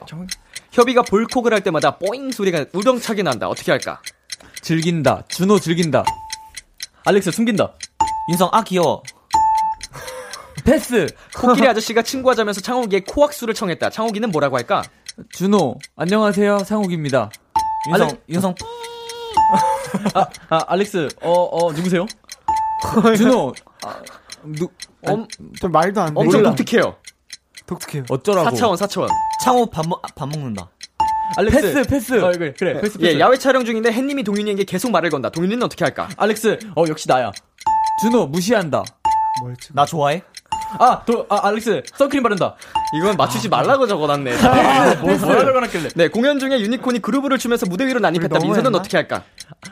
협의가 볼콕을 할 때마다 뽀잉 소리가 우렁차게 난다. 어떻게 할까? 즐긴다. 준호 즐긴다. 알렉스 숨긴다. 윤성, 아, 귀여워. 패스. 코끼리 아저씨가 친구하자면서 창욱이의 코악수를 청했다. 창욱이는 뭐라고 할까? 준호, 안녕하세요. 상욱입니다. 윤성, 윤성. 아, 아, 알렉스, 어, 어, 누구세요? 준호, 아, 누, 엄, 좀 말도 안 돼. 엄청 몰라. 독특해요. 독특해요. 어쩌라고. 4차원, 4차원. 창호 밥, 먹, 밥 먹는다. 알렉스. 패스, 패스. 어, 그래, 그래, 패스, 패스. 예, 야외 촬영 중인데 햇님이 동윤이에게 계속 말을 건다. 동윤이는 어떻게 할까? 알렉스, 어, 역시 나야. 준호, 무시한다. 뭐였지? 나 좋아해? 아, 도, 아, 알렉스, 선크림 바른다. 이건 맞추지 말라고 적어놨네. 뭐, 뭐라 적어놨길래. 네, 공연 중에 유니콘이 groove를 추면서 무대 위로 난입했다. 민서는? 어떻게 할까?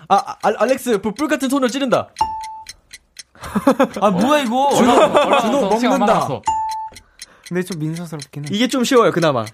아, 아, 알- 알렉스, 불, 불 같은 손을 찌른다. 아, 뭐야, 이거? 준호, 준호 먹는다. 근데 좀 민서스럽긴 해. 이게 좀 쉬워요, 그나마.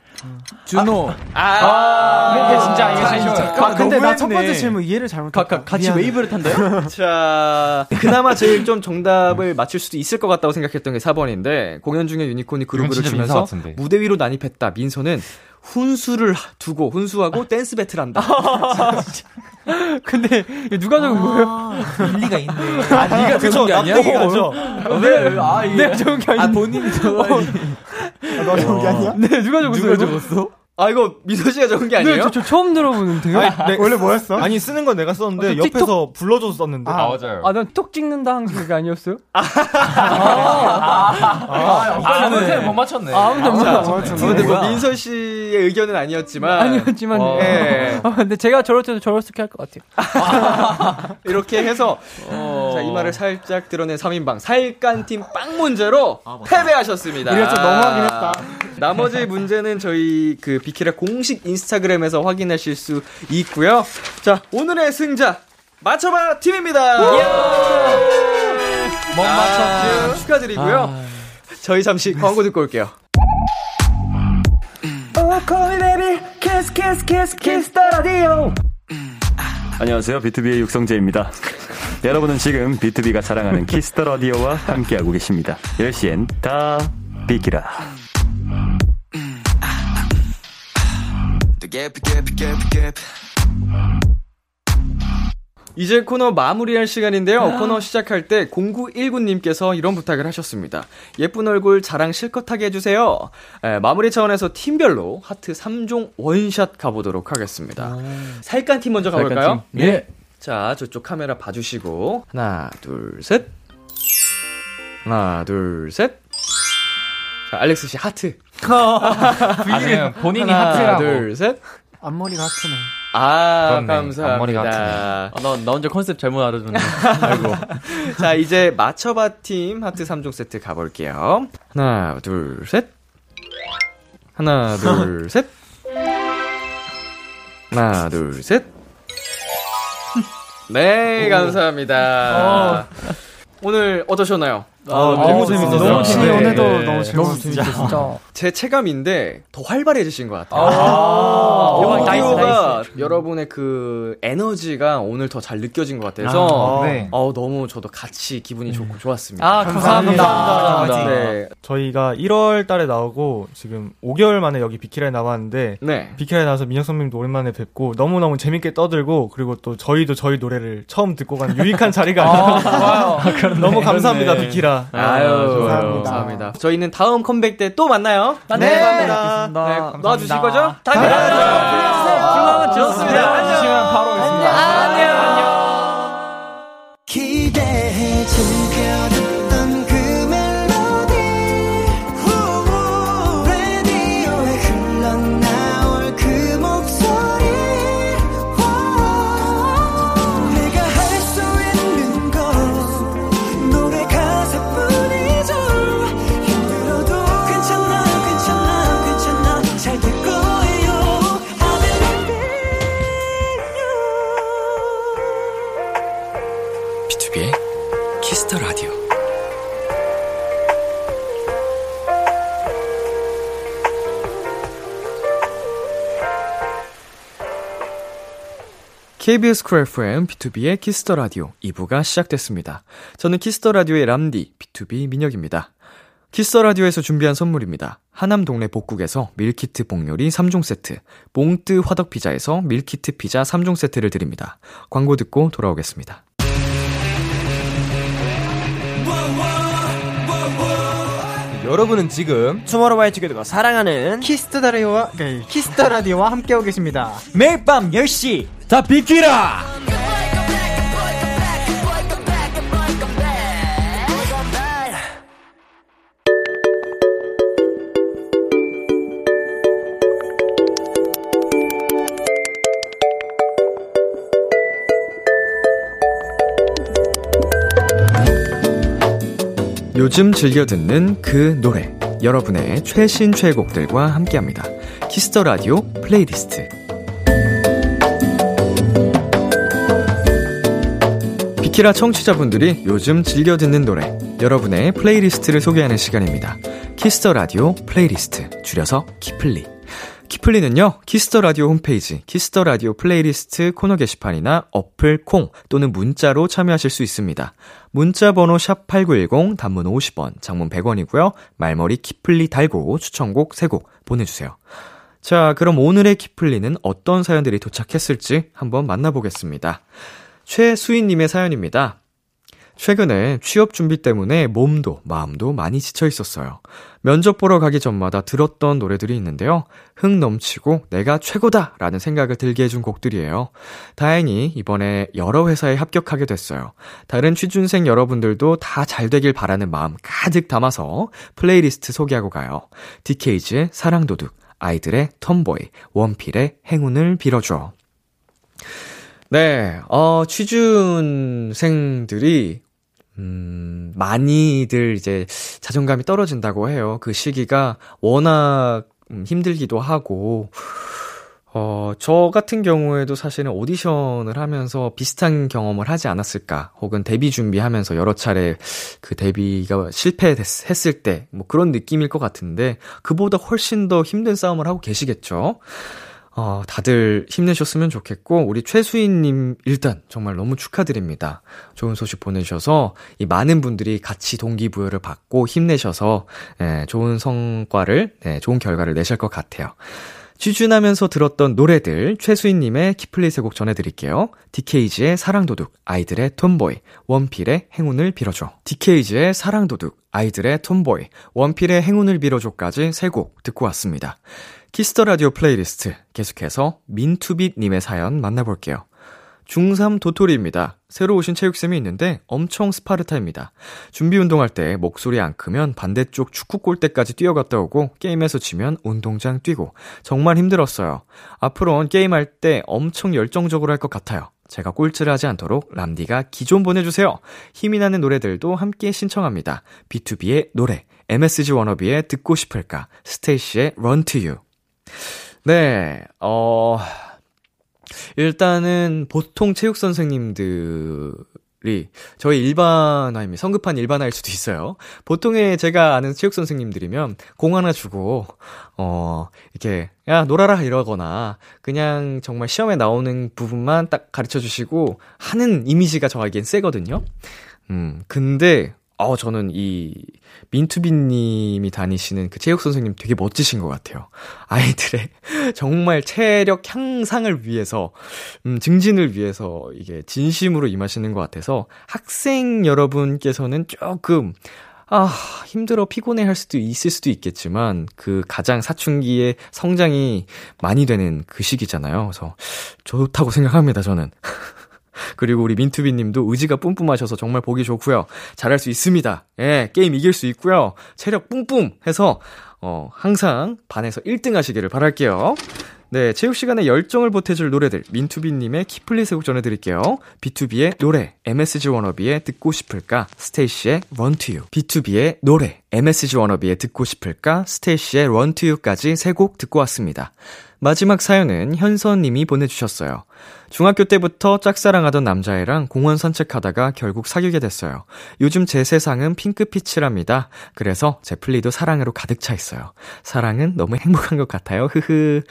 준호, 아, 이게 진짜, 이게 제일 쉬워요. 아, 근데 나 첫. 번째 질문 이해를 잘못했다. 같이 미안해. 웨이브를 탄다요? 자, 그나마 제일 좀 정답을 맞출 수도 있을 것 같다고 생각했던 게 4번인데, 공연 중에 유니콘이 진짜 민서 추면서. 무대 위로 난입했다. 민서는 훈수를 두고, 훈수하고 댄스 배틀한다. 근데 이거 누가 적은 거예요? 아, 일리가 있네. 아, 네가 적은 게 아니야? 죠 왜, 아, 이게. 내가 적은 게 아, 아닌데. 본인이 적어야지. 너 저기 아니야? 네, 누가 적었어요? 누가? 적었어? 아, 이거 민서 씨가 적은 게 아니에요? 네, 저, 저 처음 들어보는데요. 네, 원래 뭐였어? 아니 쓰는 건 내가 썼는데 어, 저 틱톡- 옆에서 불러줘서 썼는데. 아, 맞아요. 아, 난톡 찍는다 한 그게 아니었어요? 아, 네. 못 맞췄네. 아, 아무도 못 자, 맞췄네. 어, 근데 뭐 민서 씨의 의견은 아니었지만. 아니었지만, 어, 예. 아, 근데 제가 저럴 때도 저렇게 할 것 같아요. 이렇게 해서 자, 이 말을 살짝 드러낸 3인방 살깐팀 빵 문제로 패배하셨습니다. 좀 너무하긴 했다. 나머지 문제는 저희 그 비키라 공식 인스타그램에서 확인하실 수 있고요. 자, 오늘의 승자 맞춰봐 팀입니다. 못 맞췄죠? 축하드리고요. 저희 잠시 광고 듣고 올게요. 안녕하세요. 비투비의 육성재입니다. 여러분은 지금 비투비가 자랑하는 Kiss the Radio와 함께하고 계십니다. 10시엔 다 비키라. 이제 코너 마무리할 시간인데요. 코너 시작할 때 0919님께서 이런 부탁을 하셨습니다. 예쁜 얼굴 자랑 실컷 하게 해주세요. 에, 마무리 차원에서 팀별로 하트 3종 원샷 가보도록 하겠습니다. 살깐 팀 먼저 가볼까요? 네. 자, 저쪽 카메라 봐주시고. 하나, 둘, 셋. 하나, 둘, 셋. 자, 알렉스 씨 하트. 아니면 본인이 하나, 하트라고. 둘, 셋. 앞머리가 하트네. 아, 그렇네. 감사합니다. 앞머리가 아, 나, 나 혼자 컨셉 잘못 알아줬네. 아이고. 자, 이제 맞춰봐 팀 하트 3종 세트 가볼게요. 하나, 둘, 셋. 하나, 둘, 셋. 하나, 둘, 셋. 네, 감사합니다. 오늘 어떠셨나요? 아, 너무 재밌었어요. 너무 재밌 네. 오늘도 네. 너무 재밌었어요. 진짜. 제 체감인데 더 활발해지신 것 같아요. 아, 오디오가 nice, 여러분의 그 에너지가 오늘 더 잘 느껴진 것 같아서 아, 네. 어, 너무 저도 같이 기분이 좋고 좋았습니다. 아, 감사합니다. 네. 저희가 1월 달에 나오고 지금 5개월 만에 여기 비키라에 나왔는데 네. 비키라에 나와서 민혁 선배님도 오랜만에 뵙고 너무너무 재밌게 떠들고 그리고 또 저희도 저희 노래를 처음 듣고 가는 유익한 자리가 아닌가 너무 감사합니다 비키라 아유, 감사합니다. 감사합니다. 저희는 다음 컴백 때 또 만나요. 네, 감사합니다. 네, 놔주실 거죠? 불러주세요. 좋습니다. 안녕. 바로 KBS Cool FM 비투비의 Kiss the Radio 2부가 시작됐습니다. 저는 Kiss the Radio의 람디 비투비 민혁입니다. Kiss the Radio에서 준비한 선물입니다. 하남 동네 복국에서 밀키트 복요리 3종 세트, 몽뜨 화덕 피자에서 밀키트 피자 3종 세트를 드립니다. 광고 듣고 돌아오겠습니다. 여러분은 지금 투모로우바이투게더가 사랑하는 키스터 라디오와 네, 키스터 라디오와 함께하고 계십니다. 매일 밤 10시 자 비키라 요즘 즐겨 듣는 그 노래 여러분의 최신 최애곡들과 함께합니다. Kiss the Radio 플레이리스트. 키라 청취자분들이 요즘 즐겨 듣는 노래 여러분의 플레이리스트를 소개하는 시간입니다. Kiss the Radio 플레이리스트 줄여서 키플리. 키플리는요, Kiss the Radio 홈페이지, Kiss the Radio 플레이리스트 코너 게시판이나 어플 콩 또는 문자로 참여하실 수 있습니다. 문자 번호 샵8910, 단문 50원, 장문 100원이고요. 말머리 키플리 달고 추천곡 3곡 보내주세요. 자, 그럼 오늘의 키플리는 어떤 사연들이 도착했을지 한번 만나보겠습니다. 최수인님의 사연입니다. 최근에 취업 준비 때문에 몸도 마음도 많이 지쳐 있었어요. 면접 보러 가기 전마다 들었던 노래들이 있는데요. 흥 넘치고 내가 최고다! 라는 생각을 들게 해준 곡들이에요. 다행히 이번에 여러 회사에 합격하게 됐어요. 다른 취준생 여러분들도 다 잘 되길 바라는 마음 가득 담아서 플레이리스트 소개하고 가요. DKZ의 사랑도둑, 아이들의 TOMBOY, 원필의 행운을 빌어줘. 네, 어, 취준생들이 음, 많이들 이제 자존감이 떨어진다고 해요. 그 시기가 워낙 음, 힘들기도 하고, 어, 저 같은 경우에도 사실은 오디션을 하면서 비슷한 경험을 하지 않았을까, 혹은 데뷔 준비하면서 여러 차례 그 데뷔가 실패했을 때, 뭐 그런 느낌일 것 같은데, 그보다 훨씬 더 힘든 싸움을 하고 계시겠죠? 어, 다들 힘내셨으면 좋겠고, 우리 최수인님, 일단 정말 너무 축하드립니다. 좋은 소식 보내주셔서, 이 많은 분들이 같이 동기부여를 받고 힘내셔서, 예, 좋은 성과를, 예, 좋은 결과를 내실 것 같아요. 취준하면서 들었던 노래들, 최수인님의 키플리 세곡 전해드릴게요. DKZ의 사랑도둑, 아이들의 TOMBOY, 원필의 행운을 빌어줘. DKZ의 사랑도둑, 아이들의 TOMBOY, 원필의 행운을 빌어줘까지 세 곡 듣고 왔습니다. Kiss the Radio 플레이리스트 계속해서 민투비님의 사연 만나볼게요. 중3 도토리입니다. 새로 오신 체육쌤이 있는데 엄청 스파르타입니다. 준비 운동할 때 목소리 안 크면 반대쪽 축구 골대까지 뛰어갔다 오고 게임에서 지면 운동장 뛰고 정말 힘들었어요. 앞으로는 게임할 때 엄청 열정적으로 할 것 같아요. 제가 꼴찌를 하지 않도록 람디가 기좀 보내주세요. 힘이 나는 노래들도 함께 신청합니다. B2B의 노래, MSG 워너비의 듣고 싶을까, 스테이시의 Run to You. 네, 어, 일단은 보통 체육 선생님들이 저희 일반화입니다. 성급한 일반화일 수도 있어요. 보통의 제가 아는 체육 선생님들이면 공 하나 주고 어 이렇게 야 놀아라 이러거나 그냥 정말 시험에 나오는 부분만 딱 가르쳐 주시고 하는 이미지가 저에겐 세거든요. 음 근데 어, 저는 이, 민투비님이 다니시는 그 체육 선생님 되게 멋지신 것 같아요. 아이들의 정말 체력 향상을 위해서, 음, 증진을 위해서 이게 진심으로 임하시는 것 같아서 학생 여러분께서는 조금, 아, 힘들어 피곤해 할 수도 있을 수도 있겠지만, 그 가장 사춘기에 성장이 많이 되는 그 시기잖아요. 그래서 좋다고 생각합니다, 저는. 그리고 우리 민투비 님도 의지가 뿜뿜하셔서 정말 보기 좋고요. 잘할 수 있습니다. 예, 게임 이길 수 있고요. 체력 뿜뿜 해서 어, 항상 반에서 1등 하시기를 바랄게요. 네, 체육 시간에 열정을 보태줄 노래들 민투비님의 세곡 전해드릴게요. 비투비의 노래, MSG 워너비의 듣고 싶을까, 스테이씨의 You. 비투비의 노래, MSG 워너비의 듣고 싶을까, 스테이씨의 You까지 세 곡 듣고 왔습니다. 마지막 사연은 현선님이 보내주셨어요. 중학교 때부터 짝사랑하던 남자애랑 공원 산책하다가 결국 사귀게 됐어요. 요즘 제 세상은 핑크빛이랍니다. 그래서 제 플리도 사랑으로 가득 차 있어요. 사랑은 너무 행복한 것 같아요. 흐흐.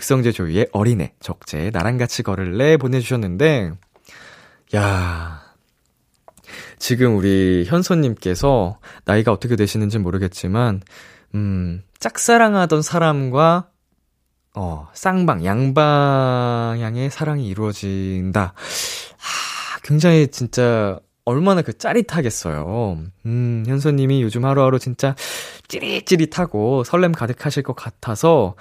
육성재 조이의 어린애, 적재의 나랑 같이 걸을래 보내주셨는데, 야 지금 우리 현선님께서 나이가 어떻게 되시는지 모르겠지만, 음, 짝사랑하던 사람과 어, 쌍방, 양방향의 사랑이 이루어진다. 아, 굉장히 진짜 얼마나 그 짜릿하겠어요. 음, 현선님이 요즘 하루하루 진짜 찌릿찌릿하고 설렘 가득하실 것 같아서,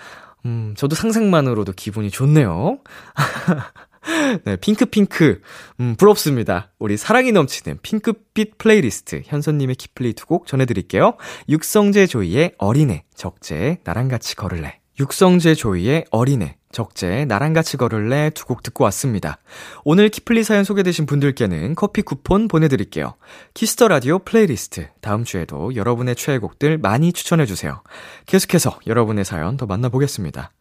음, 저도 상상만으로도 기분이 좋네요. 네, 핑크핑크. 음, 부럽습니다. 우리 사랑이 넘치는 핑크빛 플레이리스트 현선님의 키플리 두곡 전해드릴게요. 육성재 조이의 어린애, 적재, 나랑 같이 걸을래. 육성재 조이의 어린애, 적재, 나랑 같이 걸을래 두 곡 듣고 왔습니다. 오늘 키플리 사연 소개되신 분들께는 커피 쿠폰 보내드릴게요. Kiss the Radio 플레이리스트. 다음 주에도 여러분의 최애곡들 많이 추천해주세요. 계속해서 여러분의 사연 더 만나보겠습니다.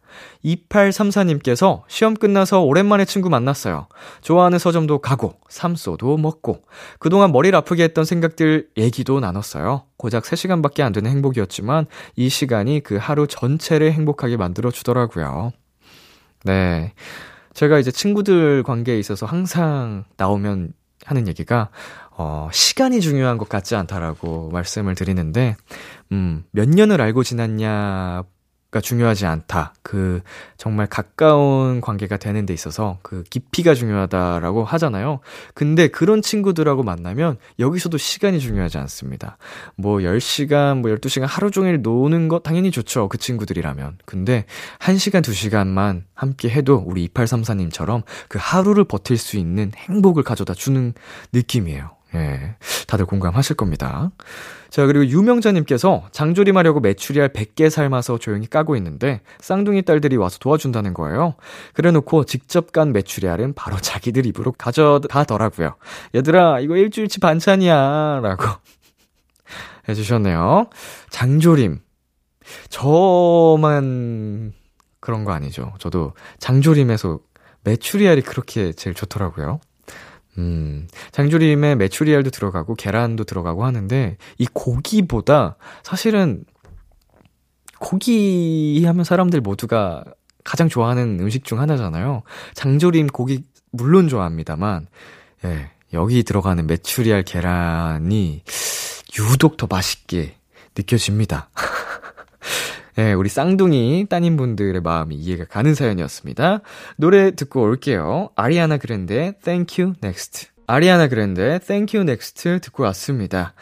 2834님께서 시험 끝나서 오랜만에 친구 만났어요. 좋아하는 서점도 가고, 삼소도 먹고, 그동안 머리를 아프게 했던 생각들 얘기도 나눴어요. 고작 3시간밖에 안 되는 행복이었지만, 이 시간이 그 하루 전체를 행복하게 만들어 주더라고요. 네. 제가 이제 친구들 관계에 있어서 항상 나오면 하는 얘기가, 어, 시간이 중요한 것 같지 않다라고 말씀을 드리는데, 음, 몇 년을 알고 지났냐, 가 중요하지 않다. 그 정말 가까운 관계가 되는 데 있어서 그 깊이가 중요하다라고 하잖아요. 근데 그런 친구들하고 만나면 여기서도 시간이 중요하지 않습니다. 뭐 10시간, 뭐 12시간 하루 종일 노는 것 당연히 좋죠. 그 친구들이라면. 근데 1시간, 2시간만 함께 해도 우리 2834님처럼 그 하루를 버틸 수 있는 행복을 가져다 주는 느낌이에요. 예. 다들 공감하실 겁니다. 자, 그리고 유명자님께서 장조림하려고 메추리알 100개 삶아서 조용히 까고 있는데 쌍둥이 딸들이 와서 도와준다는 거예요. 그래 놓고 직접 깐 메추리알은 바로 자기들 입으로 가져가더라고요. 얘들아, 이거 일주일치 반찬이야. 라고 해주셨네요. 장조림. 저만 그런 거 아니죠. 저도 장조림에서 메추리알이 그렇게 제일 좋더라고요. 음, 장조림에 메추리알도 들어가고 계란도 들어가고 하는데 이 고기보다 사실은 고기 하면 사람들 모두가 가장 좋아하는 음식 중 하나잖아요. 장조림 고기 물론 좋아합니다만 예, 여기 들어가는 메추리알 계란이 유독 더 맛있게 느껴집니다. 예, 우리 쌍둥이 따님분들의 마음이 이해가 가는 사연이었습니다. 노래 듣고 올게요. 아리아나 그랜데 Thank You Next. 아리아나 그랜데 Thank You Next 듣고 왔습니다.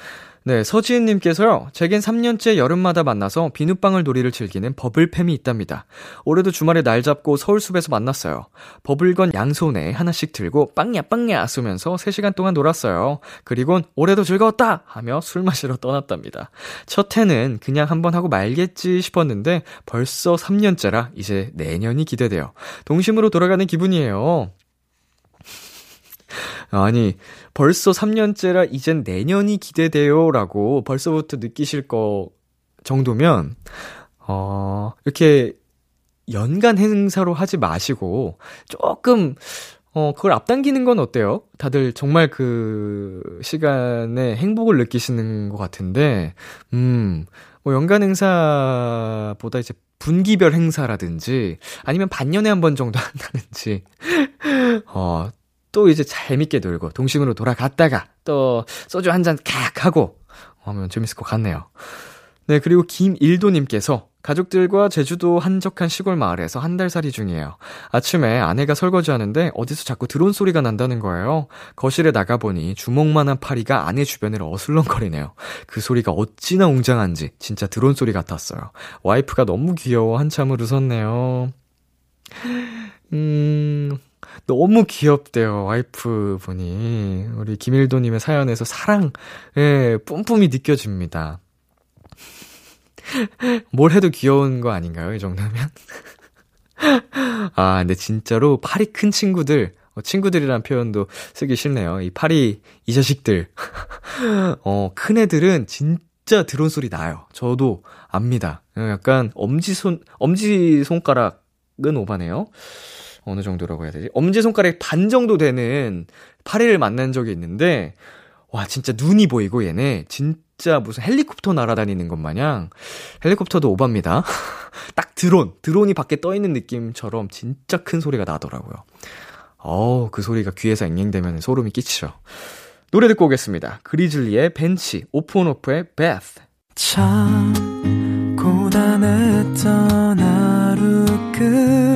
네, 서지은님께서요, 제겐 3년째 여름마다 만나서 비눗방울 놀이를 즐기는 버블팸이 있답니다. 올해도 주말에 날 잡고 서울숲에서 만났어요. 버블건 양손에 하나씩 들고 빵야 빵야 쏘면서 3시간 동안 놀았어요. 그리곤 올해도 즐거웠다! 하며 술 마시러 떠났답니다. 첫 해는 그냥 한번 하고 말겠지 싶었는데 벌써 3년째라 이제 내년이 기대돼요. 동심으로 돌아가는 기분이에요. 아니, 벌써 3년째라 이젠 내년이 기대돼요. 라고 벌써부터 느끼실 거 정도면, 어, 이렇게 연간 행사로 하지 마시고, 조금, 어, 그걸 앞당기는 건 어때요? 다들 정말 그 시간에 행복을 느끼시는 것 같은데, 음, 뭐 연간 행사보다 이제 분기별 행사라든지, 아니면 반년에 한 번 정도 한다든지, 어, 또 이제 재밌게 놀고 동심으로 돌아갔다가 또 소주 한 잔 칵 하고 하면 재밌을 것 같네요. 네, 그리고 김일도님께서 가족들과 제주도 한적한 시골 마을에서 한 달 살이 중이에요. 아침에 아내가 설거지 하는데 어디서 자꾸 드론 소리가 난다는 거예요. 거실에 나가보니 주먹만한 파리가 아내 주변을 어슬렁거리네요. 그 소리가 어찌나 웅장한지 진짜 드론 소리 같았어요. 와이프가 너무 귀여워 한참을 웃었네요. 음, 너무 귀엽대요, 와이프 분이. 우리 김일도님의 사연에서 사랑, 예, 뿜뿜이 느껴집니다. 뭘 해도 귀여운 거 아닌가요, 이 정도면? 아, 근데 진짜로 팔이 큰 친구들, 어, 친구들이란 표현도 쓰기 싫네요. 이 팔이, 이 자식들. 어, 큰 애들은 진짜 드론 소리 나요. 저도 압니다. 어, 약간 엄지손, 엄지손가락은 오바네요. 어느 정도라고 해야 되지? 엄지손가락 반 정도 되는 파리를 만난 적이 있는데, 와, 진짜 눈이 보이고 얘네, 진짜 무슨 헬리콥터 날아다니는 것 마냥, 헬리콥터도 오바입니다. 딱 드론, 드론이 밖에 떠 있는 느낌처럼 진짜 큰 소리가 나더라고요. 어우, 그 소리가 귀에서 앵앵대면 소름이 끼치죠. 노래 듣고 오겠습니다. 그리즐리의 벤치, 오픈오프의 베스. 참, 고단했던 하루 끝.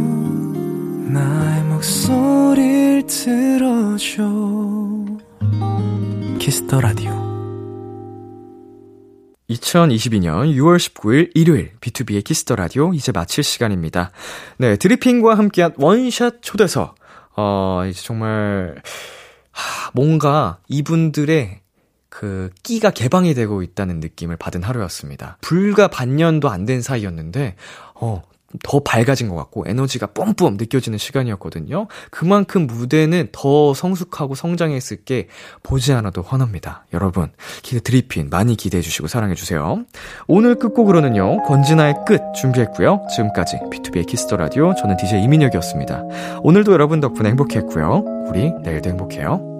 나의 목소리를 들어줘 키스터 라디오 2022년 6월 19일 일요일 비투비의 Kiss the Radio 이제 마칠 시간입니다. 네, 드리핀과 함께한 원샷 초대석. 어, 이제 정말 하, 뭔가 이분들의 그 끼가 개방이 되고 있다는 느낌을 받은 하루였습니다. 불과 반년도 안 된 사이였는데 어, 더 밝아진 것 같고 에너지가 뿜뿜 느껴지는 시간이었거든요. 그만큼 무대는 더 성숙하고 성장했을 게 보지 않아도 훤합니다. 여러분, 기대 드리핀 많이 기대해 주시고 사랑해 주세요. 오늘 끝곡으로는요. 권진아의 끝 준비했고요. 지금까지 비투비의 Kiss the Radio 저는 DJ 이민혁이었습니다. 오늘도 여러분 덕분에 행복했고요. 우리 내일도 행복해요.